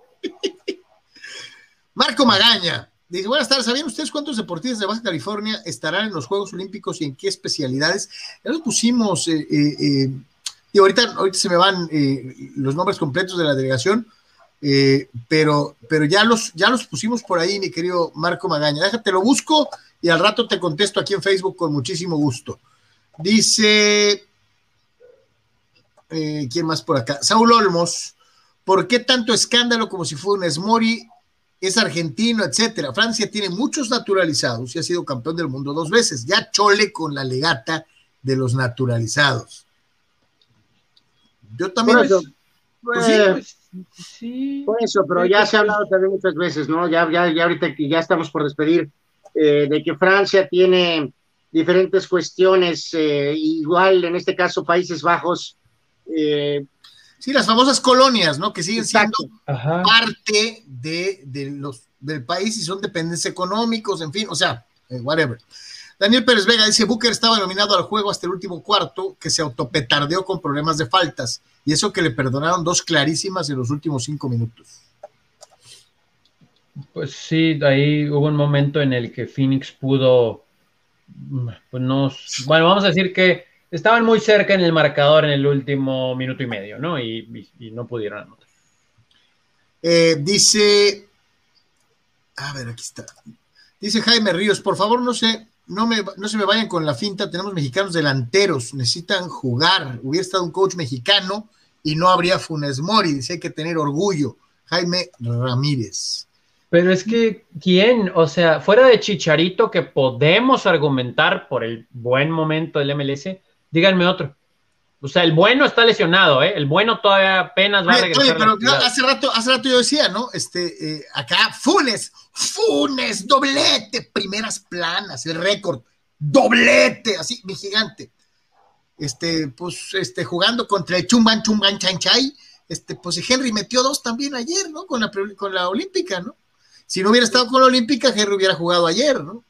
A: Marco Magaña. Dice, buenas tardes, ¿sabían ustedes cuántos deportistas de Baja California estarán en los Juegos Olímpicos y en qué especialidades? Ya los pusimos, eh, eh, eh y ahorita, ahorita se me van los nombres completos de la delegación, pero, pero ya, los, ya los pusimos por ahí, mi querido Marco Magaña. Déjate, lo busco y al rato te contesto aquí en Facebook con muchísimo gusto. Dice, ¿quién más por acá? Saúl Olmos, ¿por qué tanto escándalo como si fuera un Smori es argentino, etcétera. Francia tiene muchos naturalizados y ha sido campeón del mundo dos veces. Ya chole con la legata de los naturalizados. Yo también.
B: Por eso, pues, pues, sí, por eso pero ya se ha hablado también muchas veces, ¿no? Ya, ya, ya ahorita que ya estamos por despedir, eh, de que Francia tiene diferentes cuestiones, eh, igual en este caso Países Bajos, eh,
A: Sí, las famosas colonias, ¿no? Que siguen siendo parte de, los, del país y son dependencias económicos, en fin, o sea, eh, whatever. Daniel Pérez Vega dice, Booker estaba nominado al juego hasta el último cuarto, que se autopetardeó con problemas de faltas, y eso que le perdonaron dos clarísimas en los últimos cinco minutos.
C: Pues sí, ahí hubo un momento en el que Phoenix pudo, pues no, bueno, vamos a decir que estaban muy cerca en el marcador en el último minuto y medio, ¿no? Y, no pudieron anotar.
A: Eh, dice, a ver, aquí está. Dice Jaime Ríos, por favor, no se, no, me, no se me vayan con la finta, tenemos mexicanos delanteros, necesitan jugar. Hubiera estado un coach mexicano y no habría Funes Mori, dice, hay que tener orgullo. Jaime Ramírez.
C: Pero es que, ¿quién? O sea, fuera de Chicharito, que podemos argumentar por el buen momento del MLS, díganme otro. O sea, el bueno está lesionado, ¿eh? El bueno todavía apenas va a regresar. Oye,
A: pero hace rato, hace rato yo decía, ¿no? Este, eh, acá, Funes, Funes, doblete, primeras planas, el récord, doblete, así, mi gigante. Este, pues, este, jugando contra el Chumban Chumban Chanchay, este, pues Henry metió dos también ayer, ¿no? Con la, con la Olímpica, ¿no? Si no hubiera estado con la Olímpica, Henry hubiera jugado ayer, ¿no?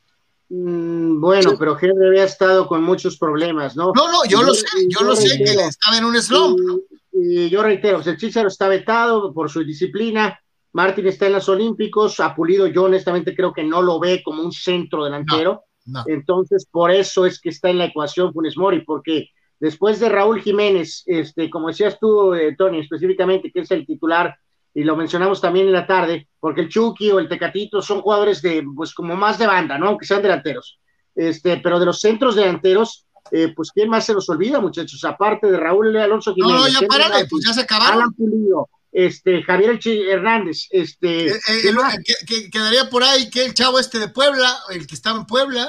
B: Mm, bueno, pero Henry había estado con muchos problemas, ¿no?
A: No, no, yo, lo sé, yo, lo sé que estaba en un slump.
B: Y, yo reitero, el Chicharo está vetado por su disciplina, Martín está en los Olímpicos, a Pulido yo honestamente creo que no lo ve como un centro delantero, entonces por eso es que está en la ecuación Funes Mori, porque después de Raúl Jiménez, este, como decías tú, eh, Tony, específicamente, que es el titular y lo mencionamos también en la tarde, porque el Chucky o el Tecatito son jugadores de, pues como más de banda, ¿no? Aunque sean delanteros. Este, pero de los centros delanteros, eh, pues ¿quién más se los olvida, muchachos? Aparte de Raúl Alonso
A: Jiménez. No, no, ya párale, pues ya se acabaron. Alan
B: Pulido, este, Javier Hernández, este.
A: Eh, eh, quedaría por ahí que el chavo este de Puebla, el que estaba en Puebla.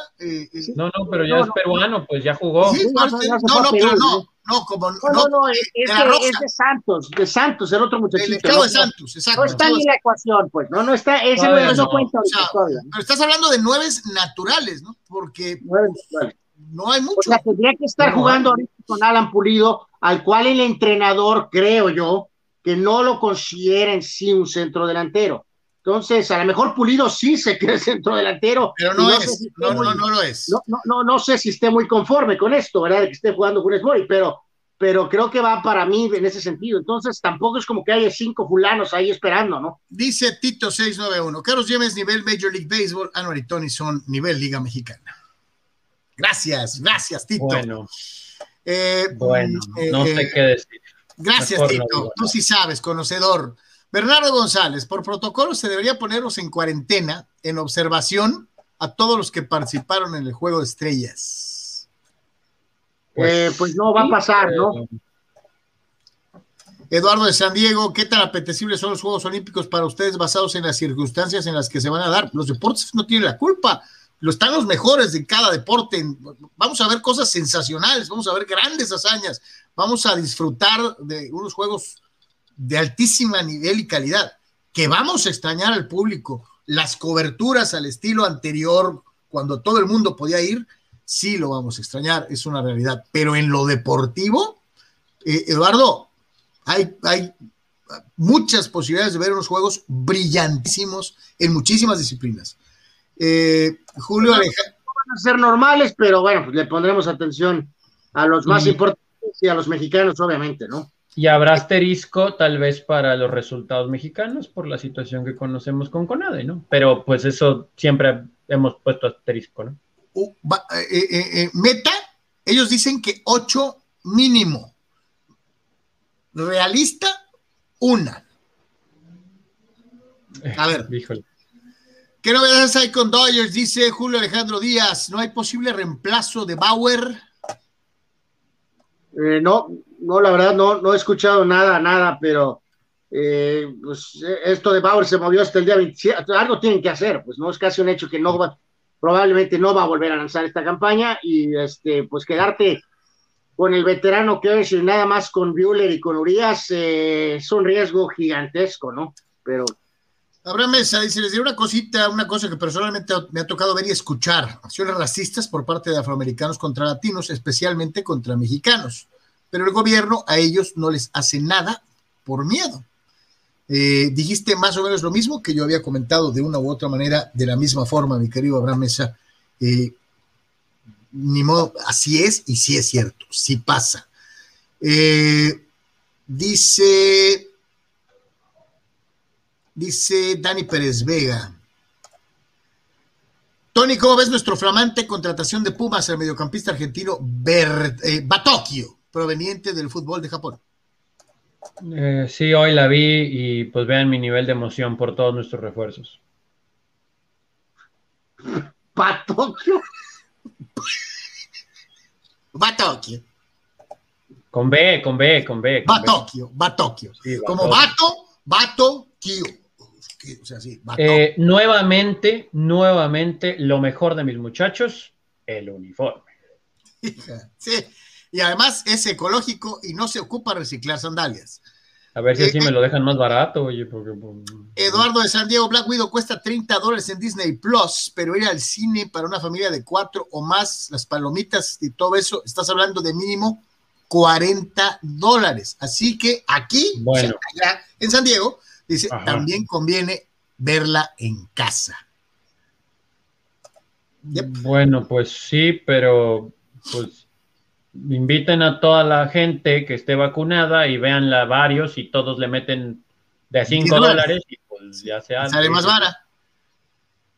C: no, no, pero ya es peruano, pues ya jugó.
A: no, no, pero no, no, como
B: no, no, no, es, de, Santos, de Santos, el otro muchachito.
A: El estado de Santos, exacto.
B: No está en la ecuación, pues, no, no está, ese no, no, cuenta.
A: pero estás hablando de nueve naturales, ¿no? Porque no hay mucho. O
B: sea, tendría que estar jugando ahorita con Alan Pulido, al cual el entrenador, creo yo, que no lo considera en sí un centro delantero. Entonces, a lo mejor Pulido sí se cree centro delantero.
A: Pero no, es, no, no, no, lo es.
B: No, no, no, sé si esté muy conforme con esto, ¿verdad? De que esté jugando con Mori, pero, pero creo que va para mí en ese sentido. Entonces, tampoco es como que haya cinco fulanos ahí esperando, ¿no?
A: Dice Tito 691, Carlos James nivel Major League Baseball, Anuar y Tony son nivel Liga Mexicana. Gracias, gracias, Tito.
C: Bueno, eh, bueno eh, no sé eh, qué decir.
A: Gracias, Tito. Tú sí sabes, conocedor. Bernardo González, por protocolo se debería ponernos en cuarentena, en observación a todos los que participaron en el juego de estrellas.
B: Pues, pues no va a pasar, ¿no?
A: Eduardo de San Diego, ¿qué tan apetecibles son los Juegos Olímpicos para ustedes basados en las circunstancias en las que se van a dar? Los deportes no tienen la culpa, lo están los mejores de cada deporte. Vamos a ver cosas sensacionales, vamos a ver grandes hazañas, vamos a disfrutar de unos Juegos de altísima nivel y calidad. que vamos a extrañar al público, las coberturas al estilo anterior, cuando todo el mundo podía ir, sí lo vamos a extrañar, es una realidad. Pero en lo deportivo, eh, Eduardo, hay, hay muchas posibilidades de ver unos juegos brillantísimos en muchísimas disciplinas. Eh, Julio Alejandro.
B: Van a ser normales, pero bueno, pues le pondremos atención a los más
C: Y-
B: importantes y a los mexicanos, obviamente, ¿no?
C: Y habrá asterisco tal vez para los resultados mexicanos por la situación que conocemos con Conade, ¿no? Pero pues eso siempre hemos puesto asterisco, ¿no?
A: Uh, va- eh, eh, eh, meta, ellos dicen que ocho mínimo. Realista, una. A ver.
C: Híjole.
A: ¿Qué novedades hay con Dodgers? Dice Julio Alejandro Díaz. ¿No hay posible reemplazo de Bauer?
B: Eh, no, no, la verdad no, no he escuchado nada, nada, pero eh, pues, eh, esto de Bauer se movió hasta el día 27, algo tienen que hacer, pues no es casi un hecho que no va, probablemente no va a volver a lanzar esta campaña y este, pues quedarte con el veterano que es y nada más con Bueller y con Urias eh, es un riesgo gigantesco, ¿no? Pero
A: Abraham Mesa dice, les diré una cosita, una cosa que personalmente me ha tocado ver y escuchar. Acciones racistas por parte de afroamericanos contra latinos, especialmente contra mexicanos. Pero el gobierno a ellos no les hace nada por miedo. Eh, dijiste más o menos lo mismo que yo había comentado de una u otra manera, de la misma forma, mi querido Abraham Mesa. Eh, ni modo, así es y sí es cierto, sí pasa. Eh, dice... Dice Dani Pérez Vega. Tony, ¿cómo ves nuestro flamante contratación de Pumas al mediocampista argentino Ber- Batocchio, proveniente del fútbol de Japón?
C: Eh, sí, hoy la vi y pues vean mi nivel de emoción por todos nuestros refuerzos.
B: Patocchio,
A: Batocchio,
C: Con B, con B, con B. con B.
A: Batocchio, Batocchio.
C: Sí,
A: Como
C: Batocchio.
A: Vato, Batocchio. O sea, sí.
C: Eh, nuevamente, nuevamente, lo mejor de mis muchachos, el uniforme.
A: Sí, y además es ecológico y no se ocupa reciclar sandalias.
C: A ver si
A: Eh,
C: así me lo dejan más barato, oye, porque... pues,
A: Eduardo de San Diego, Black Widow cuesta 30 dólares en Disney Plus, pero ir al cine para una familia de cuatro o más, las palomitas y todo eso, estás hablando de mínimo 40 dólares. Así que aquí,
C: Bueno.
A: o sea, allá en San Diego, dice,
C: Ajá.
A: también conviene verla en casa. Yep.
C: Bueno, pues sí, pero pues inviten a toda la gente que esté vacunada y véanla varios y todos le meten de a 5
A: dólares.
C: y pues ya sea.
A: Sale más vara.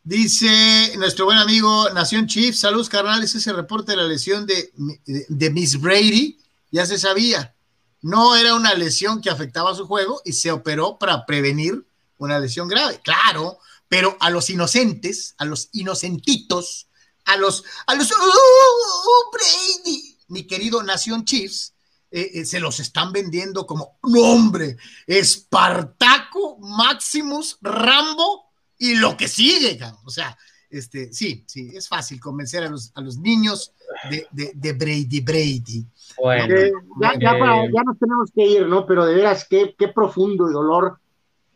A: Dice nuestro buen amigo Nación Chief, saludos carnales, ese reporte de la lesión de, de, de Miss Brady ya se sabía. No era una lesión que afectaba a su juego y se operó para prevenir una lesión grave. Claro, pero a los inocentes, a los inocentitos, a los, a los, ¡Uh, uh, Brady! Mi querido Nación Chiefs, eh, eh, se los están vendiendo como, no hombre, Espartaco, Maximus, Rambo y lo que sigue, o sea, este, sí, sí, es fácil convencer a los, a los niños de, de, de Brady Brady.
C: Bueno,
B: Eh, ya, ya
C: eh,
B: para- ya nos tenemos que ir, ¿no? Pero de veras, qué, qué profundo dolor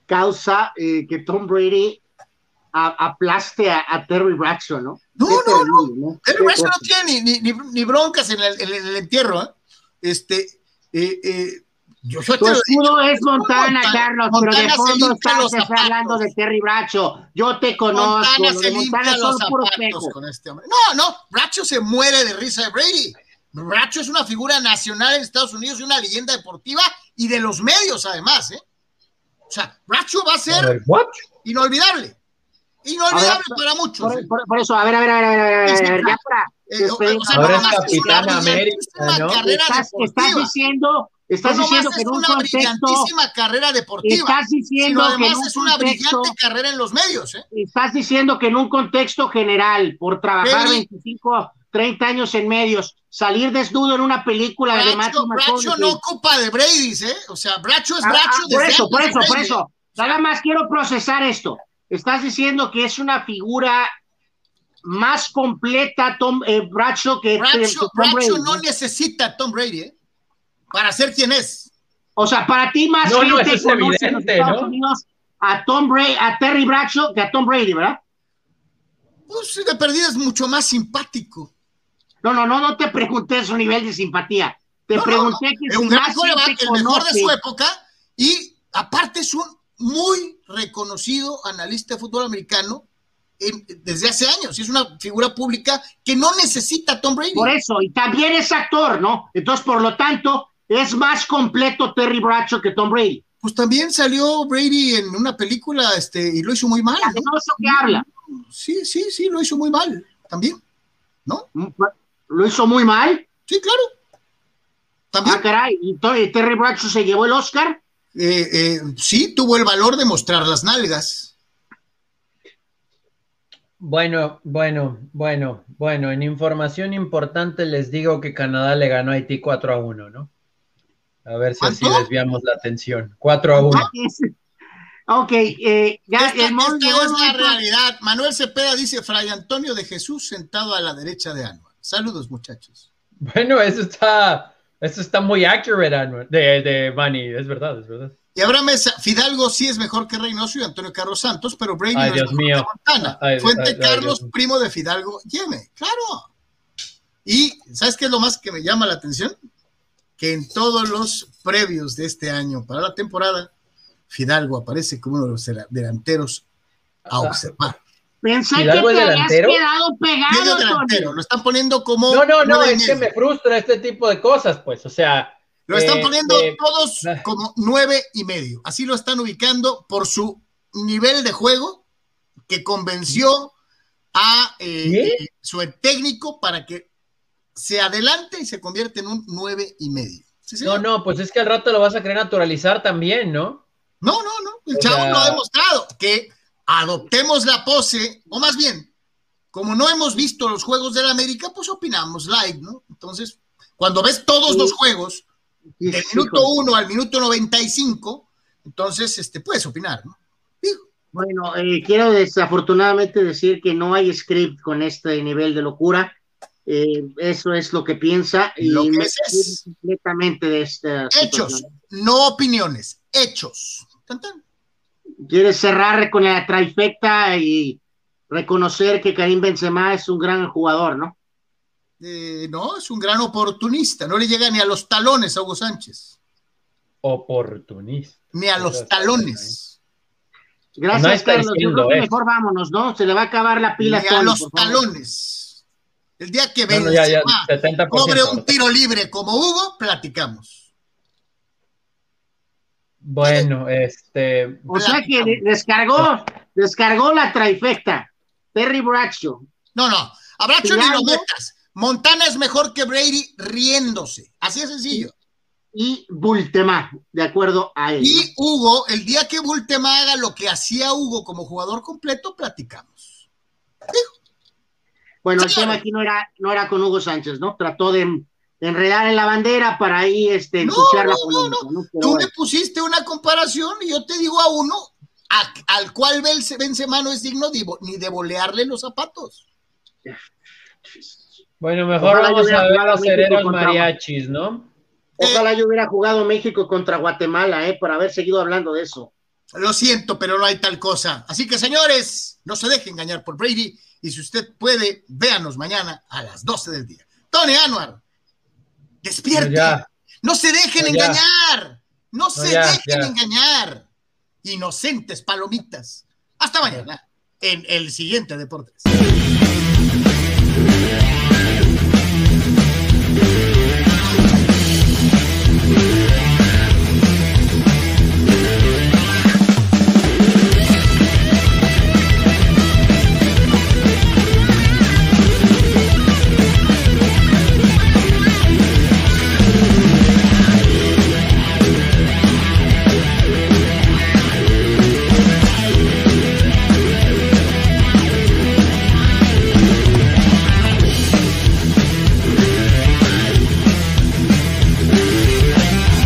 B: causa eh, que Tom Brady a- aplaste a, a Terry Braxton, ¿no?
A: No, no,
B: terrible, ¿no?
A: Terry Braxton no tiene ni, ni, ni- broncas en el, en el- en el entierro, ¿eh? Este, eh, eh, yo, yo
B: Tu
A: te
B: escudo es Montana,
A: Montana-
B: Carlos,
A: Montana
B: pero de
A: se
B: fondo estás,
A: los
B: estás hablando de Terry Bracho. Yo te conozco,
A: Montana se
B: Montana
A: limpia los zapatos
B: pecos.
A: con este hombre. No, no, Bracho se muere de risa de Brady. Bracho es una figura nacional en Estados Unidos y una leyenda deportiva y de los medios además, ¿eh? O sea, Bracho va a
C: a
A: ser
C: ver, ¿what?
A: inolvidable. Inolvidable
B: A ver,
A: para muchos.
B: Por, por- por eso, a ver, a ver, a ver, a ver, a ver, a ver, ya para
A: Eh, o-
B: despedir-
A: o sea,
C: Ahora
A: no
C: es
A: nomás
C: Capitán
A: una
C: América,
A: brillantísima
C: ¿no?
A: carrera
B: estás, diciendo, estás
A: no
B: diciendo que
A: es
B: en un
A: una
B: contexto,
A: brillantísima carrera deportiva,
B: estás diciendo
A: sino
B: que un
A: es una
B: contexto,
A: brillante carrera en los medios. ¿eh?
B: estás diciendo que en un contexto general, por trabajar
A: Brady.
B: 25, 30 años en medios, salir desnudo en una película de
A: Bracho,
B: Matthew
A: Bracho
B: McConaughey.
A: no ocupa de Brady's, ¿eh? O sea, Bracho es
B: Ah,
A: Bracho
B: ah, por
A: desde
B: eso, por eso,
A: de
B: por
A: Brady.
B: eso. Nada más quiero procesar esto. Estás diciendo que es una figura más completa Tom eh, Bradshaw que, que
A: Bracho,
B: Tom
A: Bracho
B: Brady,
A: no
B: ¿no?
A: necesita a Tom Brady, ¿eh? Para ser quien es.
B: O sea, para ti más
C: No, no,
B: gente
C: es
B: conoce
C: evidente,
B: los Estados
C: ¿no?
B: Unidos a Tom Brady, a Terry Bradshaw que a Tom Brady, ¿verdad?
A: Pues de perdida es mucho más simpático.
B: No, no, no, no te pregunté su nivel de simpatía. Te
A: No, no,
B: pregunté que
A: Es un gran
B: gente
A: el mejor de su época, y aparte es un muy reconocido analista de fútbol americano desde hace años. y Es una figura pública que no necesita a Tom Brady.
B: Por eso, y también es actor, ¿no? Entonces, por lo tanto, es más completo Terry Bradshaw que Tom Brady.
A: Pues también salió Brady en una película este, y lo hizo muy mal. ¿no?
B: Que habla.
A: Sí, sí, sí, lo hizo muy mal también. ¿No?
B: Lo hizo muy mal.
A: Sí, claro. También.
B: Ah, caray. Y Terry Bradshaw se llevó el Oscar.
A: Eh, eh, sí, tuvo el valor de mostrar las nalgas.
C: Bueno, bueno, bueno, bueno. En información importante les digo que Canadá le ganó a Haití 4 a 1, ¿no? A ver si así desviamos la atención. 4 a 1.
B: Ok, eh, ya
A: Esta,
B: el
A: esta es la realidad. Manuel Cepeda dice Fray Antonio de Jesús sentado a la derecha de Anuar. Saludos, muchachos.
C: Bueno, eso está, eso está muy accurate, de, de Manny. Es verdad, es verdad.
A: Y Abraham Mesa, Fidalgo sí es mejor que Reynoso y Antonio Carlos Santos, pero Brady
C: Ay,
A: no
C: Dios
A: es mejor
C: mío.
A: que Montana.
C: Ay,
A: Fuente
C: ay,
A: Carlos, primo de Fidalgo, Yeme, claro. Y ¿sabes qué es lo más que me llama la atención? Que en todos los previos de este año para la temporada, Fidalgo aparece como uno de los dela- delanteros a observar.
B: Pensé que
C: ¿Fidalgo
B: te habías quedado
A: Medio
B: pegado,
A: delantero, lo están poniendo como.
C: No, no, no, es que me frustra este tipo de cosas, pues. O sea,
A: Lo están
C: eh,
A: poniendo
C: eh,
A: todos
C: ah.
A: como nueve y medio. Así lo están ubicando por su nivel de juego que convenció a eh,
C: ¿Sí?
A: su técnico para que se adelante y se convierte en un nueve y medio. Sí,
C: no, no, pues es que al rato lo vas a querer naturalizar también, ¿no?
A: no, no, no. El
C: O
A: chavo
C: sea-
A: lo ha demostrado que adoptemos la pose, o más bien, como no hemos visto los juegos de la América, pues opinamos live, ¿no? Entonces, cuando ves todos
B: Sí.
A: los juegos, del minuto 1 al minuto 95, entonces este, puedes opinar, ¿no? Digo,
B: Bueno, eh, quiero desafortunadamente decir que no hay script con este nivel de locura. Eh, eso es lo que piensa y
A: Lo que
B: me
A: es,
B: completamente de esta
A: hechos,
B: situación.
A: no opiniones, hechos. Tan, tan.
B: Quieres cerrar con la trifecta y reconocer que Karim Benzema es un gran jugador, ¿no?
A: Eh, no, es un gran oportunista, no le llega ni a los talones a Hugo Sánchez,
C: Oportunista.
A: ni a los talones,
B: Gracias,
C: No
B: Carlos. Yo creo que
C: eso.
B: mejor vámonos, ¿no? Se le va a acabar la
A: ni
B: pila
A: a
B: Tony,
A: los talones. El día que
C: No, no, ya, ya,
A: Benzema
C: 70%.
A: cobre un tiro libre como Hugo, platicamos.
C: Bueno, este.
B: O sea que de- descargó, descargó la trifecta. Terry Bradshaw,
A: No, no, a Bracho ni lo metas. Montana es mejor que Brady riéndose, así de sencillo.
B: y Bultemá, de acuerdo a él.
A: Y Hugo, el día que Bultema haga lo que hacía Hugo como jugador completo, platicamos.
B: Bueno, el tema aquí no era, no era con Hugo Sánchez, ¿no? Trató de enredar en la bandera para ahí este,
A: No, no, no,
B: polémica,
A: no.
B: ¿no? Pero
A: Tú
B: bueno.
A: me pusiste una comparación y yo te digo a uno a- al cual Bence- Benzema no es digno de ni de bolearle los zapatos.
C: Bueno, mejor
B: Ojalá
C: vamos a ver
B: jugado
C: los mariachis, ¿no?
B: Ojalá yo hubiera jugado México contra Guatemala, ¿eh? Por haber seguido hablando de eso.
A: Lo siento, pero no hay tal cosa. Así que, señores, no se deje engañar por Brady y si usted puede, véanos mañana a las 12 del día. Tony Anuar, despierte.
C: No,
A: se dejen
C: No,
A: engañar. No se
C: ya,
A: dejen
C: ya.
A: engañar. Inocentes palomitas. Hasta mañana en el siguiente Deportes.